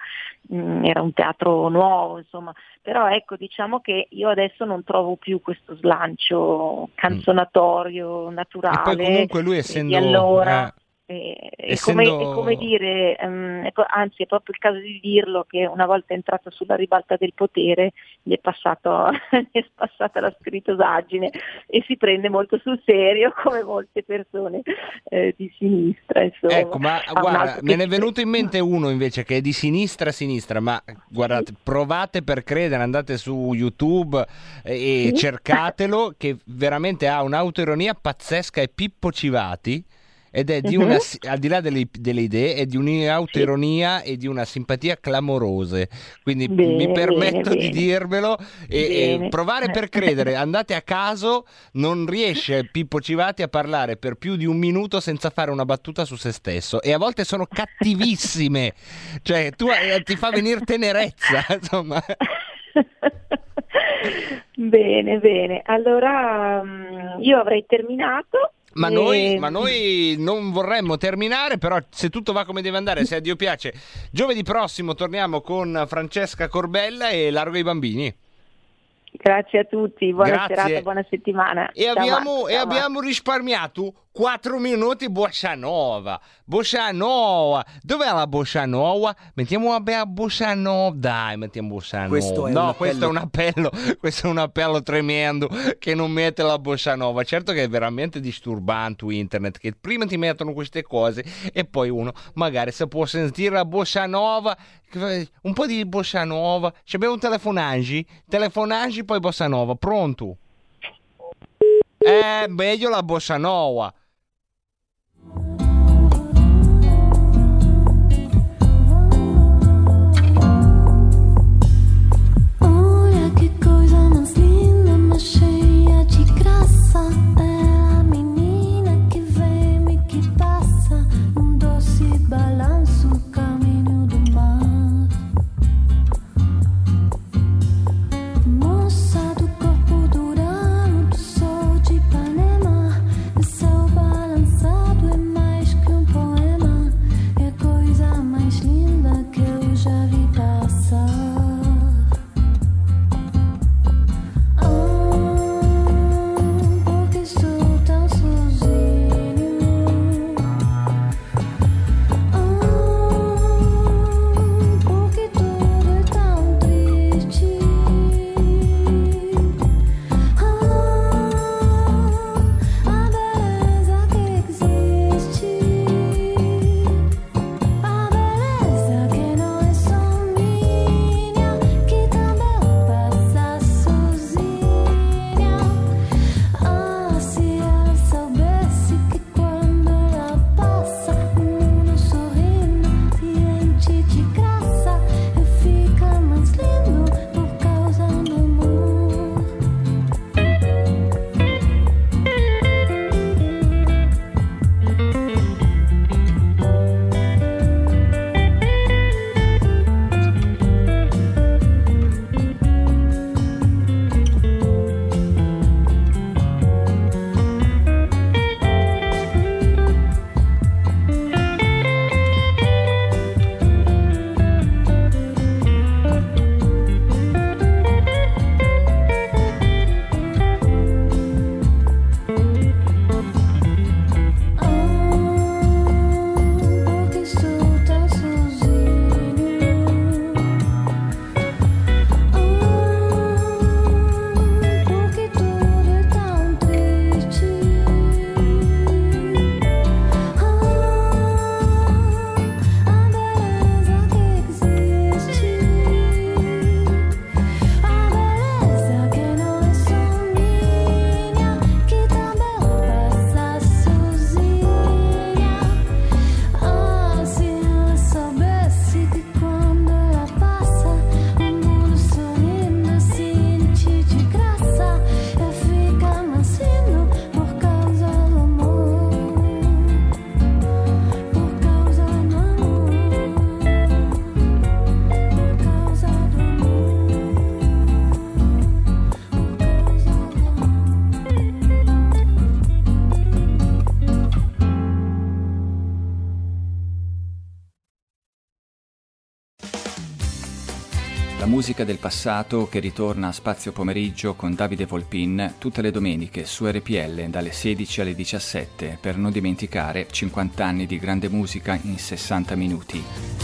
mh, era un teatro nuovo, insomma. però ecco diciamo che io adesso non trovo più questo slancio canzonatorio naturale. E poi comunque lui essendo... di allora. eh, E- È, Essendo- come, è come dire, ehm, ecco, anzi è proprio il caso di dirlo, che una volta entrato sulla ribalta del potere gli è, passato, gli è passata la spiritosaggine e si prende molto sul serio come molte persone eh, di sinistra. Insomma. Ecco, ma guarda, me ne è venuto in mente uno invece che è di sinistra a sinistra, ma guardate, provate per credere, andate su YouTube e Sì. cercatelo, che veramente ha un'autoironia pazzesca, è Pippo Civati. Ed è di una, Mhm. si- al di là delle, delle idee, è di un'autoironia e di una simpatia clamorose. Quindi Bene, mi permetto bene, di dirvelo e, e provare per credere. Andate a caso, non riesce Pippo Civati a parlare per più di un minuto senza fare una battuta su se stesso. E a volte sono cattivissime. cioè, tu eh, ti fa venire tenerezza. Insomma. Bene, bene. Allora mm, io avrei terminato. Ma e- noi, ma noi non vorremmo terminare, però se tutto va come deve andare, se a Dio piace, giovedì prossimo torniamo con Francesca Corbella e Largo i bambini. Grazie a tutti, buona Grazie. serata, buona settimana. E Ciao, abbiamo, Marco, e ciao, abbiamo risparmiato 4 minuti Bossa Nova. Bossa Nova. Dov'è la Bossa Nova? Mettiamo una bella Bossa Nova. Dai, mettiamo Bossa Nova. Questo è no, questo è un appello. Questo è un appello tremendo che non mette la Bossa Nova. Certo che è veramente disturbante internet che prima ti mettono queste cose e poi uno magari se può sentire la Bossa Nova un po' di Bossa Nova. Ci abbiamo un telefonaggi? Telefonaggi poi Bossa Nova. Pronto? Eh, meglio la bossa nova. Musica del passato che ritorna a spazio pomeriggio con Davide Volpin tutte le domeniche su RPL dalle 16 alle 17 per non dimenticare 50 anni di grande musica in 60 minuti.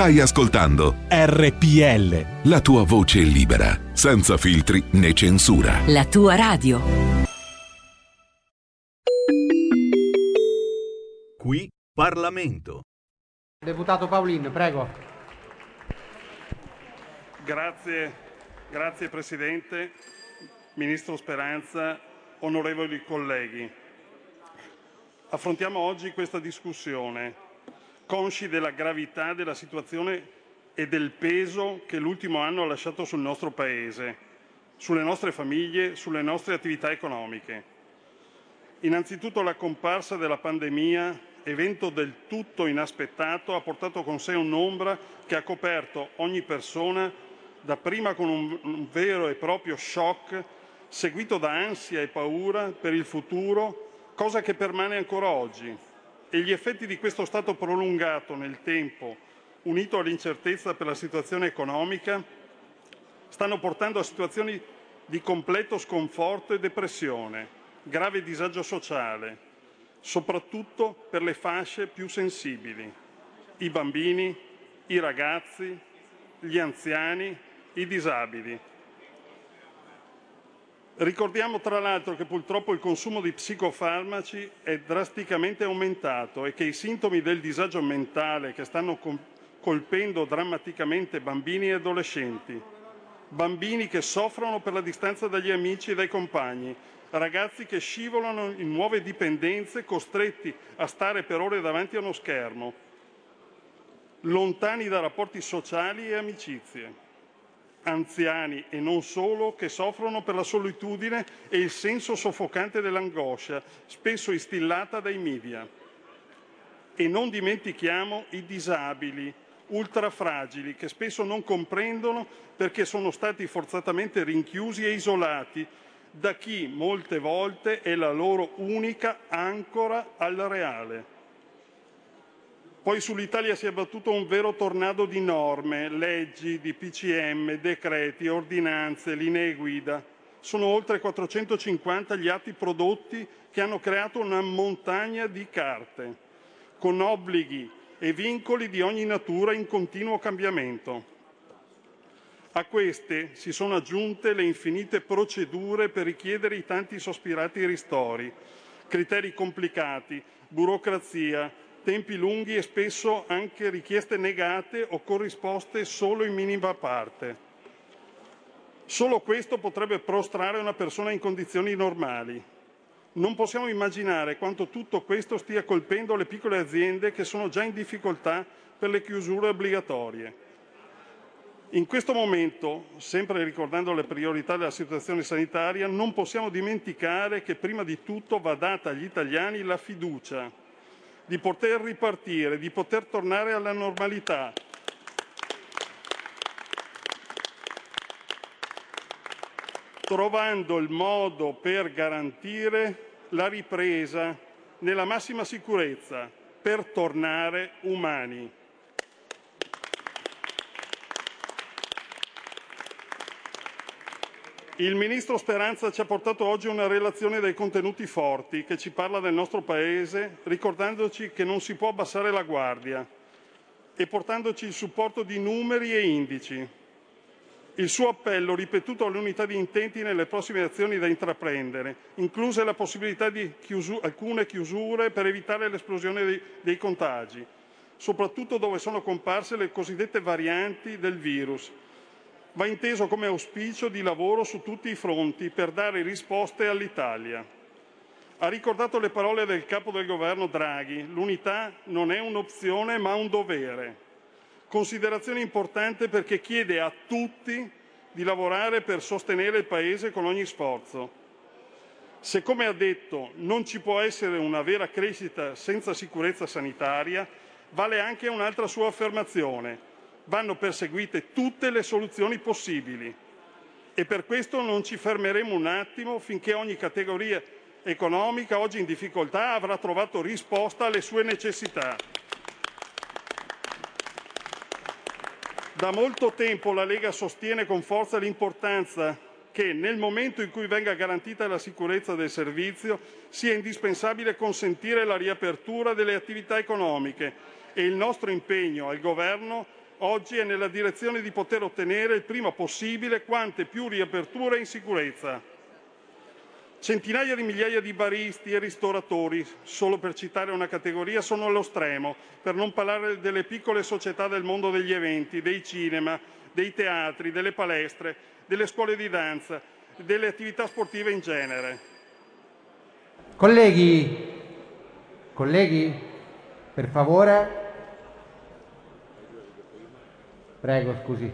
Stai ascoltando RPL. la tua voce libera, senza filtri né censura. La tua radio. Qui Parlamento. Deputato Paolin, prego. Grazie, grazie Presidente, Ministro Speranza, onorevoli colleghi. Affrontiamo oggi questa discussione consci della gravità della situazione e del peso che l'ultimo anno ha lasciato sul nostro Paese, sulle nostre famiglie, sulle nostre attività economiche. Innanzitutto la comparsa della pandemia, evento del tutto inaspettato, ha portato con sé un'ombra che ha coperto ogni persona, dapprima con un, vero e proprio shock, seguito da ansia e paura per il futuro, cosa che permane ancora oggi e gli effetti di questo stato prolungato nel tempo, unito all'incertezza per la situazione economica, stanno portando a situazioni di completo sconforto e depressione, grave disagio sociale, soprattutto per le fasce più sensibili, i bambini, i ragazzi, gli anziani, i disabili. Ricordiamo tra l'altro che purtroppo il consumo di psicofarmaci è drasticamente aumentato e che i sintomi del disagio mentale che stanno colpendo drammaticamente bambini e adolescenti, bambini che soffrono per la distanza dagli amici e dai compagni, ragazzi che scivolano in nuove dipendenze costretti a stare per ore davanti a uno schermo, lontani da rapporti sociali e amicizie anziani e non solo che soffrono per la solitudine e il senso soffocante dell'angoscia, spesso instillata dai media. E non dimentichiamo i disabili, ultrafragili, che spesso non comprendono perché sono stati forzatamente rinchiusi e isolati da chi molte volte è la loro unica ancora al reale. Poi sull'Italia si è abbattuto un vero tornado di norme, leggi, di PCM, decreti, ordinanze, linee guida. Sono oltre 450 gli atti prodotti che hanno creato una montagna di carte, con obblighi e vincoli di ogni natura in continuo cambiamento. A queste si sono aggiunte le infinite procedure per richiedere i tanti sospirati ristori, criteri complicati, burocrazia, tempi lunghi e spesso anche richieste negate o corrisposte solo in minima parte. Solo questo potrebbe prostrare una persona in condizioni normali. Non possiamo immaginare quanto tutto questo stia colpendo le piccole aziende che sono già in difficoltà per le chiusure obbligatorie. In questo momento, sempre ricordando le priorità della situazione sanitaria, non possiamo dimenticare che prima di tutto va data agli italiani la fiducia di poter ripartire, di poter tornare alla normalità. trovando il modo per garantire la ripresa nella massima sicurezza, per tornare umani. Il ministro Speranza ci ha portato oggi una relazione dai contenuti forti che ci parla del nostro Paese, ricordandoci che non si può abbassare la guardia e portandoci il supporto di numeri e indici. Il suo appello ripetuto all'unità di intenti nelle prossime azioni da intraprendere, incluse la possibilità di chiusu- alcune chiusure per evitare l'esplosione dei, dei contagi, soprattutto dove sono comparse le cosiddette varianti del virus, va inteso come auspicio di lavoro su tutti i fronti per dare risposte all'Italia. Ha ricordato le parole del capo del governo Draghi. L'unità non è un'opzione ma un dovere. Considerazione importante perché chiede a tutti di lavorare per sostenere il Paese con ogni sforzo. Se, come ha detto, non ci può essere una vera crescita senza sicurezza sanitaria, vale anche un'altra sua affermazione. Vanno perseguite tutte le soluzioni possibili e per questo non ci fermeremo un attimo finché ogni categoria economica oggi in difficoltà avrà trovato risposta alle sue necessità. Da molto tempo la Lega sostiene con forza l'importanza che nel momento in cui venga garantita la sicurezza del servizio sia indispensabile consentire la riapertura delle attività economiche e il nostro impegno al Governo oggi è nella direzione di poter ottenere il prima possibile quante più riaperture in sicurezza. Centinaia di migliaia di baristi e ristoratori, solo per citare una categoria, sono allo stremo, per non parlare delle piccole società del mondo degli eventi, dei cinema, dei teatri, delle palestre, delle scuole di danza, delle attività sportive in genere. Colleghi, colleghi, per favore. Prego, scusi.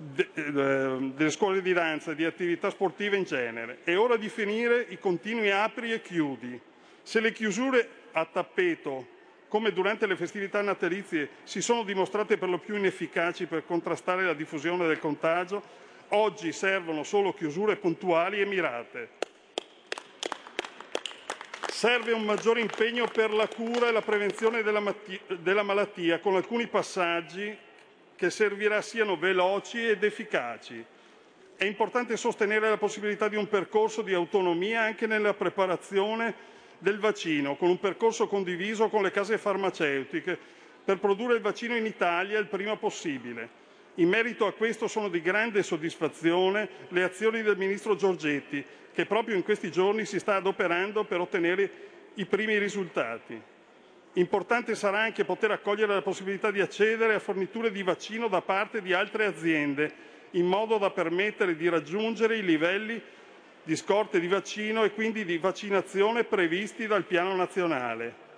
de- eh, delle scuole di danza di attività sportive in genere. È ora di finire i continui apri e chiudi. Se le chiusure a tappeto, come durante le festività natalizie, si sono dimostrate per lo più inefficaci per contrastare la diffusione del contagio, oggi servono solo chiusure puntuali e mirate. Serve un maggiore impegno per la cura e la prevenzione della, della malattia, con alcuni passaggi che servirà siano veloci ed efficaci. È importante sostenere la possibilità di un percorso di autonomia anche nella preparazione del vaccino, con un percorso condiviso con le case farmaceutiche per produrre il vaccino in Italia il prima possibile. In merito a questo sono di grande soddisfazione le azioni del Ministro Giorgetti, che proprio in questi giorni si sta adoperando per ottenere i primi risultati. Importante sarà anche poter accogliere la possibilità di accedere a forniture di vaccino da parte di altre aziende, in modo da permettere di raggiungere i livelli di scorte di vaccino e quindi di vaccinazione previsti dal piano nazionale.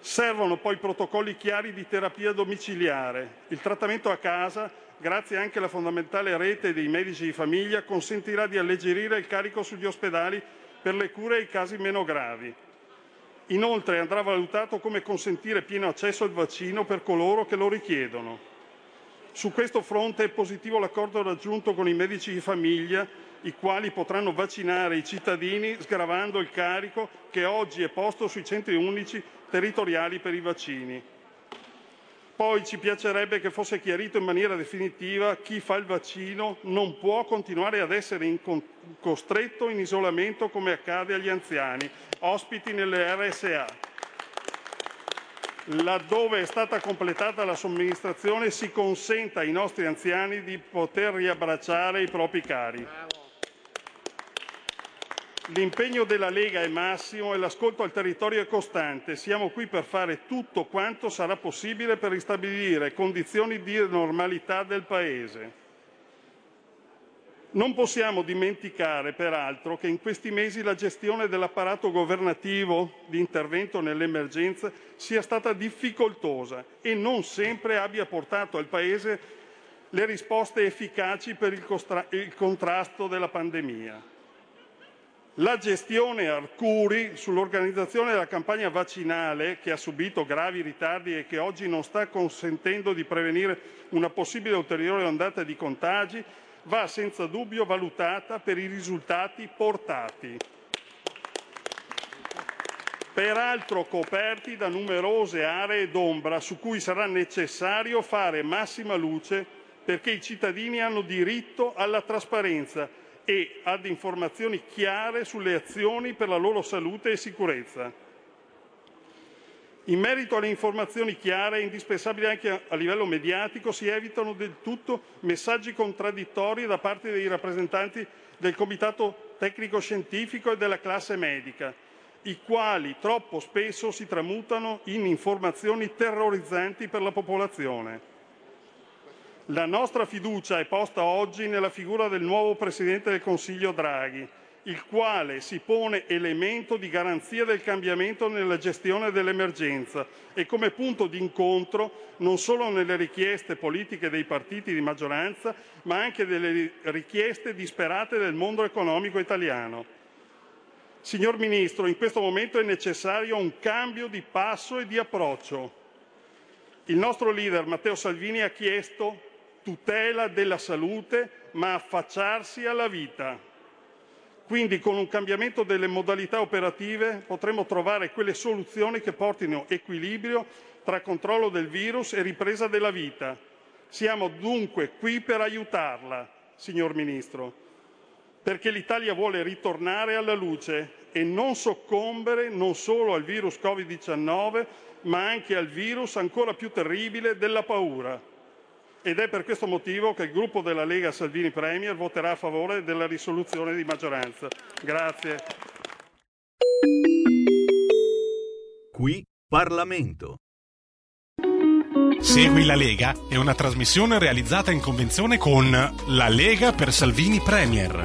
Servono poi protocolli chiari di terapia domiciliare. Il trattamento a casa, grazie anche alla fondamentale rete dei medici di famiglia, consentirà di alleggerire il carico sugli ospedali per le cure ai casi meno gravi. Inoltre andrà valutato come consentire pieno accesso al vaccino per coloro che lo richiedono. Su questo fronte è positivo l'accordo raggiunto con i medici di famiglia, i quali potranno vaccinare i cittadini sgravando il carico che oggi è posto sui centri unici territoriali per i vaccini. Poi ci piacerebbe che fosse chiarito in maniera definitiva chi fa il vaccino non può continuare ad essere in con- costretto in isolamento come accade agli anziani, ospiti nelle RSA. Laddove è stata completata la somministrazione si consenta ai nostri anziani di poter riabbracciare i propri cari. L'impegno della Lega è massimo e l'ascolto al territorio è costante. Siamo qui per fare tutto quanto sarà possibile per ristabilire condizioni di normalità del Paese. Non possiamo dimenticare, peraltro, che in questi mesi la gestione dell'apparato governativo di intervento nell'emergenza sia stata difficoltosa e non sempre abbia portato al Paese le risposte efficaci per il, il contrasto della pandemia. La gestione Arcuri sull'organizzazione della campagna vaccinale, che ha subito gravi ritardi e che oggi non sta consentendo di prevenire una possibile ulteriore ondata di contagi, va senza dubbio valutata per i risultati portati. Peraltro coperti da numerose aree d'ombra su cui sarà necessario fare massima luce perché i cittadini hanno diritto alla trasparenza e ad informazioni chiare sulle azioni per la loro salute e sicurezza. In merito alle informazioni chiare, è indispensabile anche a livello mediatico, si evitano del tutto messaggi contraddittori da parte dei rappresentanti del Comitato Tecnico Scientifico e della classe medica, i quali troppo spesso si tramutano in informazioni terrorizzanti per la popolazione. La nostra fiducia è posta oggi nella figura del nuovo Presidente del Consiglio Draghi, il quale si pone elemento di garanzia del cambiamento nella gestione dell'emergenza e come punto di incontro non solo nelle richieste politiche dei partiti di maggioranza, ma anche delle richieste disperate del mondo economico italiano. Signor Ministro, in questo momento è necessario un cambio di passo e di approccio. Il nostro leader Matteo Salvini ha chiesto tutela della salute, ma affacciarsi alla vita. Quindi con un cambiamento delle modalità operative potremo trovare quelle soluzioni che portino equilibrio tra controllo del virus e ripresa della vita. Siamo dunque qui per aiutarla, signor Ministro, perché l'Italia vuole ritornare alla luce e non soccombere non solo al virus Covid-19, ma anche al virus ancora più terribile della paura ed è per questo motivo che il gruppo della Lega Salvini Premier voterà a favore della risoluzione di maggioranza. Grazie. Qui Parlamento. Segui la Lega è una trasmissione realizzata in convenzione con La Lega per Salvini Premier.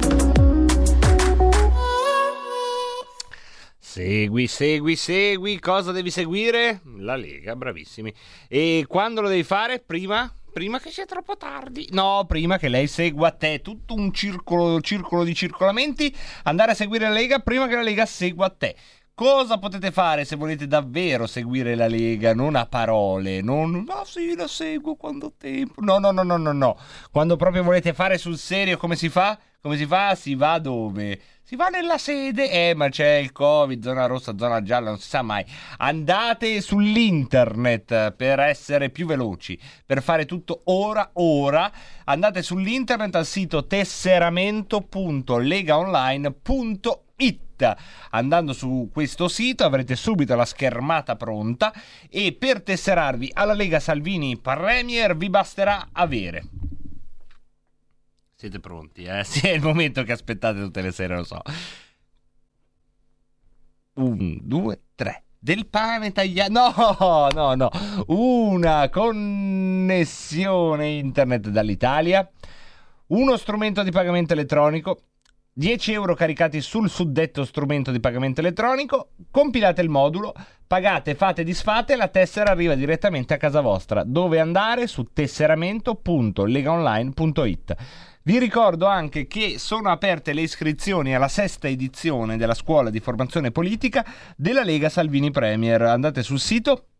Segui, segui, segui. Cosa devi seguire? La Lega, bravissimi. E quando lo devi fare? Prima? Prima che sia troppo tardi. No, prima che lei segua te. Tutto un circolo, circolo di circolamenti. Andare a seguire la Lega prima che la Lega segua te. Cosa potete fare se volete davvero seguire la Lega? Non a parole, non no, sì, la seguo quando ho tempo. No, no, no, no, no, no. Quando proprio volete fare sul serio, come si fa? Come si fa? Si va dove? Si va nella sede, eh, ma c'è il Covid, zona rossa, zona gialla, non si sa mai. Andate sull'internet per essere più veloci, per fare tutto ora, ora. Andate sull'internet al sito tesseramento.legaonline.it. Andando su questo sito avrete subito la schermata pronta e per tesserarvi alla Lega Salvini Premier vi basterà avere siete pronti, eh? Sì, è il momento che aspettate tutte le sere, lo so. Un, due, tre. Del pane tagliato. No, no, no. Una connessione internet dall'Italia. Uno strumento di pagamento elettronico. 10 euro caricati sul suddetto strumento di pagamento elettronico, compilate il modulo, pagate, fate disfate e la tessera arriva direttamente a casa vostra. Dove andare? Su tesseramento.legaonline.it. Vi ricordo anche che sono aperte le iscrizioni alla sesta edizione della scuola di formazione politica della Lega Salvini Premier. Andate sul sito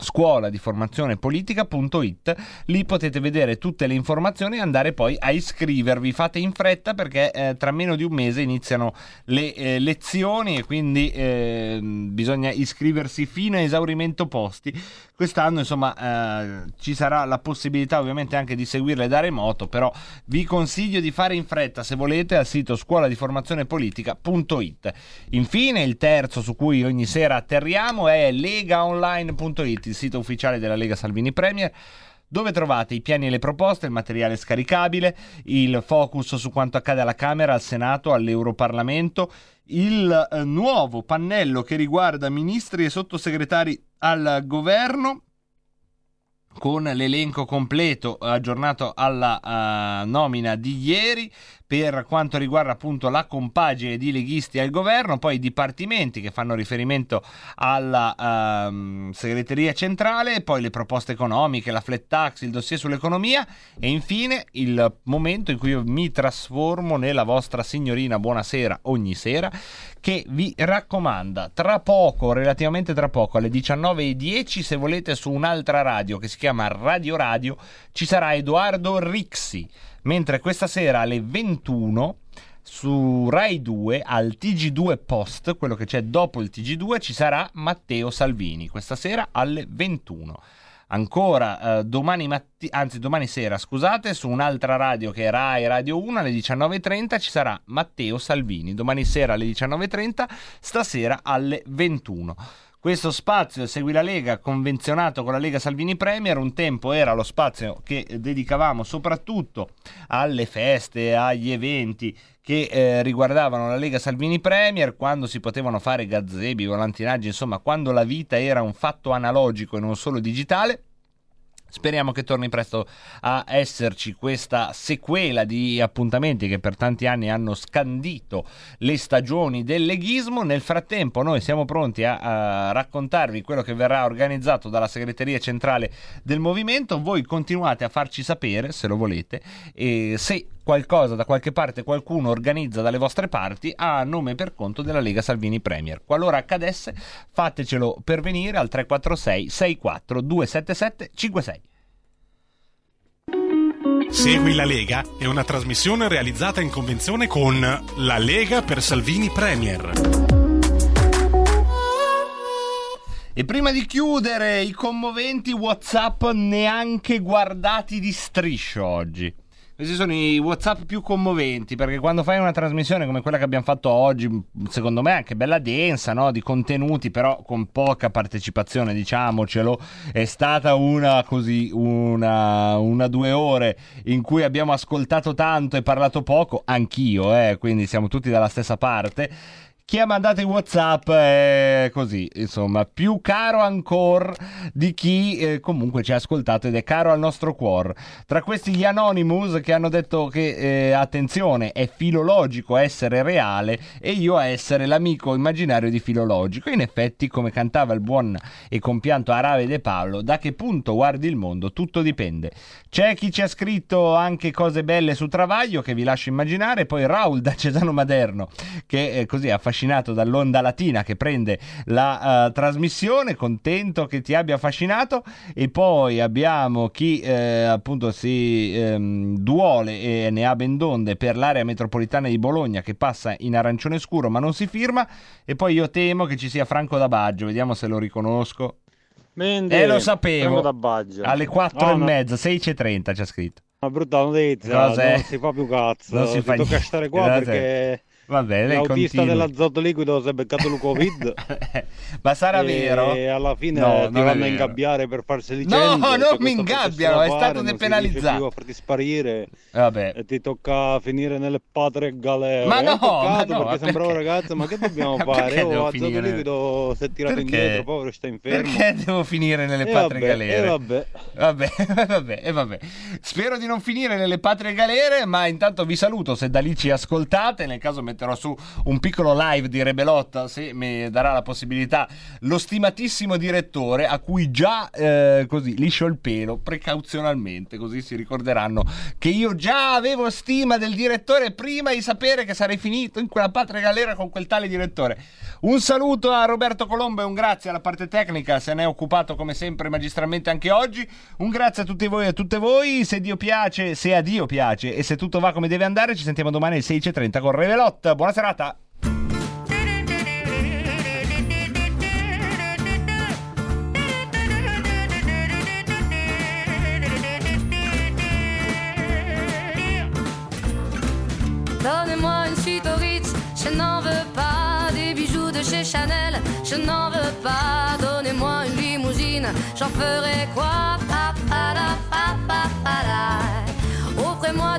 scuola di formazione politica.it lì potete vedere tutte le informazioni e andare poi a iscrivervi. Fate in fretta perché eh, tra meno di un mese iniziano le eh, lezioni e quindi eh, bisogna iscriversi fino a esaurimento posti. Quest'anno insomma eh, ci sarà la possibilità ovviamente anche di seguirle da remoto però vi consiglio di fare in fretta se volete al sito scuola di formazione politica.it infine il terzo su cui ogni sera atterriamo è legaonline.it il sito ufficiale della Lega Salvini Premier dove trovate i piani e le proposte, il materiale scaricabile, il focus su quanto accade alla Camera, al Senato, all'Europarlamento, il eh, nuovo pannello che riguarda ministri e sottosegretari al governo con l'elenco completo aggiornato alla uh, nomina di ieri per quanto riguarda appunto la compagine di leghisti al governo, poi i dipartimenti che fanno riferimento alla uh, segreteria centrale, poi le proposte economiche, la flat tax, il dossier sull'economia e infine il momento in cui io mi trasformo nella vostra signorina buonasera ogni sera che vi raccomanda tra poco, relativamente tra poco, alle 19.10 se volete su un'altra radio che si chiama Radio Radio ci sarà Edoardo Rixi mentre questa sera alle 21 su Rai 2 al TG2 Post, quello che c'è dopo il TG2, ci sarà Matteo Salvini, questa sera alle 21. Ancora eh, domani, matti- anzi, domani sera, scusate, su un'altra radio che è Rai Radio 1 alle 19.30 ci sarà Matteo Salvini. Domani sera alle 19.30, stasera alle 21. Questo spazio Segui la Lega, convenzionato con la Lega Salvini Premier, un tempo era lo spazio che dedicavamo soprattutto alle feste, agli eventi che eh, riguardavano la Lega Salvini Premier, quando si potevano fare gazebi, volantinaggi, insomma, quando la vita era un fatto analogico e non solo digitale. Speriamo che torni presto a esserci questa sequela di appuntamenti che per tanti anni hanno scandito le stagioni del leghismo. Nel frattempo noi siamo pronti a, a raccontarvi quello che verrà organizzato dalla segreteria centrale del movimento. Voi continuate a farci sapere, se lo volete, e se qualcosa da qualche parte qualcuno organizza dalle vostre parti a nome per conto della Lega Salvini Premier. Qualora accadesse, fatecelo pervenire al 346 64 277 56. Segui la Lega è una trasmissione realizzata in convenzione con La Lega per Salvini Premier. E prima di chiudere i commoventi WhatsApp neanche guardati di striscio oggi. Questi sono i WhatsApp più commoventi perché quando fai una trasmissione come quella che abbiamo fatto oggi, secondo me anche bella densa, no? di contenuti, però con poca partecipazione, diciamocelo, è stata una così, una, una due ore in cui abbiamo ascoltato tanto e parlato poco, anch'io, eh, quindi siamo tutti dalla stessa parte. Chi ha mandato i WhatsApp è così, insomma, più caro ancora di chi eh, comunque ci ha ascoltato ed è caro al nostro cuore. Tra questi gli Anonymous che hanno detto che eh, attenzione, è filologico essere reale e io a essere l'amico immaginario di filologico. In effetti, come cantava il buon e compianto Arave De Paolo, da che punto guardi il mondo tutto dipende. C'è chi ci ha scritto anche cose belle su Travaglio che vi lascio immaginare, poi Raul da Cesano Maderno che eh, così affascinato dall'onda latina che prende la uh, trasmissione, contento che ti abbia affascinato e poi abbiamo chi eh, appunto si ehm, duole e ne ha ben donde per l'area metropolitana di Bologna che passa in arancione scuro ma non si firma e poi io temo che ci sia Franco da Baggio, vediamo se lo riconosco. Mende, Eh, lo sapevo. Alle 4 Ah, e no. mezza, 16.30 c'è scritto. Una brutta notizia, Cos'è? non si fa più cazzo. Non si fa tocca niente. stare qua Cos'è? perché Vabbè, lei l'autista dell'azoto liquido si è beccato il Covid. Ma sarà e vero? alla fine No, ti vanno a ingabbiare per farsi No, licenze. non mi ingabbiano, è stato depenalizzato. a farti sparire. Vabbè. E ti tocca finire nelle patrie galere. Ma un no, ma no, perché sembrava perché? ragazzo, ma che dobbiamo fare? Oh, azoto liquido si è tirato Perché? indietro, povero, sta infermo. Perché devo finire nelle E patrie vabbè, galere? e vabbè. Vabbè, vabbè, e vabbè. Spero di non finire nelle patrie galere, ma intanto vi saluto se da lì ci ascoltate. Nel caso metterò su un piccolo live di Rebelotta se mi darà la possibilità. Lo stimatissimo direttore a cui già eh, così liscio il pelo precauzionalmente, così si ricorderanno che io già avevo stima del direttore prima di sapere che sarei finito in quella patria galera con quel tale direttore. Un saluto a Roberto Colombo e un grazie alla parte tecnica, se ne è occupato come sempre magistralmente anche oggi. Un grazie a tutti voi e a tutte voi. Se Dio piace, se a Dio piace e se tutto va come deve andare, ci sentiamo domani alle 16.30 con Buona serata. Donnez-moi une suite au Ritz, je n'en veux pas. Des bijoux de chez Chanel, je n'en veux pas. Donnez-moi une limousine, j'en ferai quoi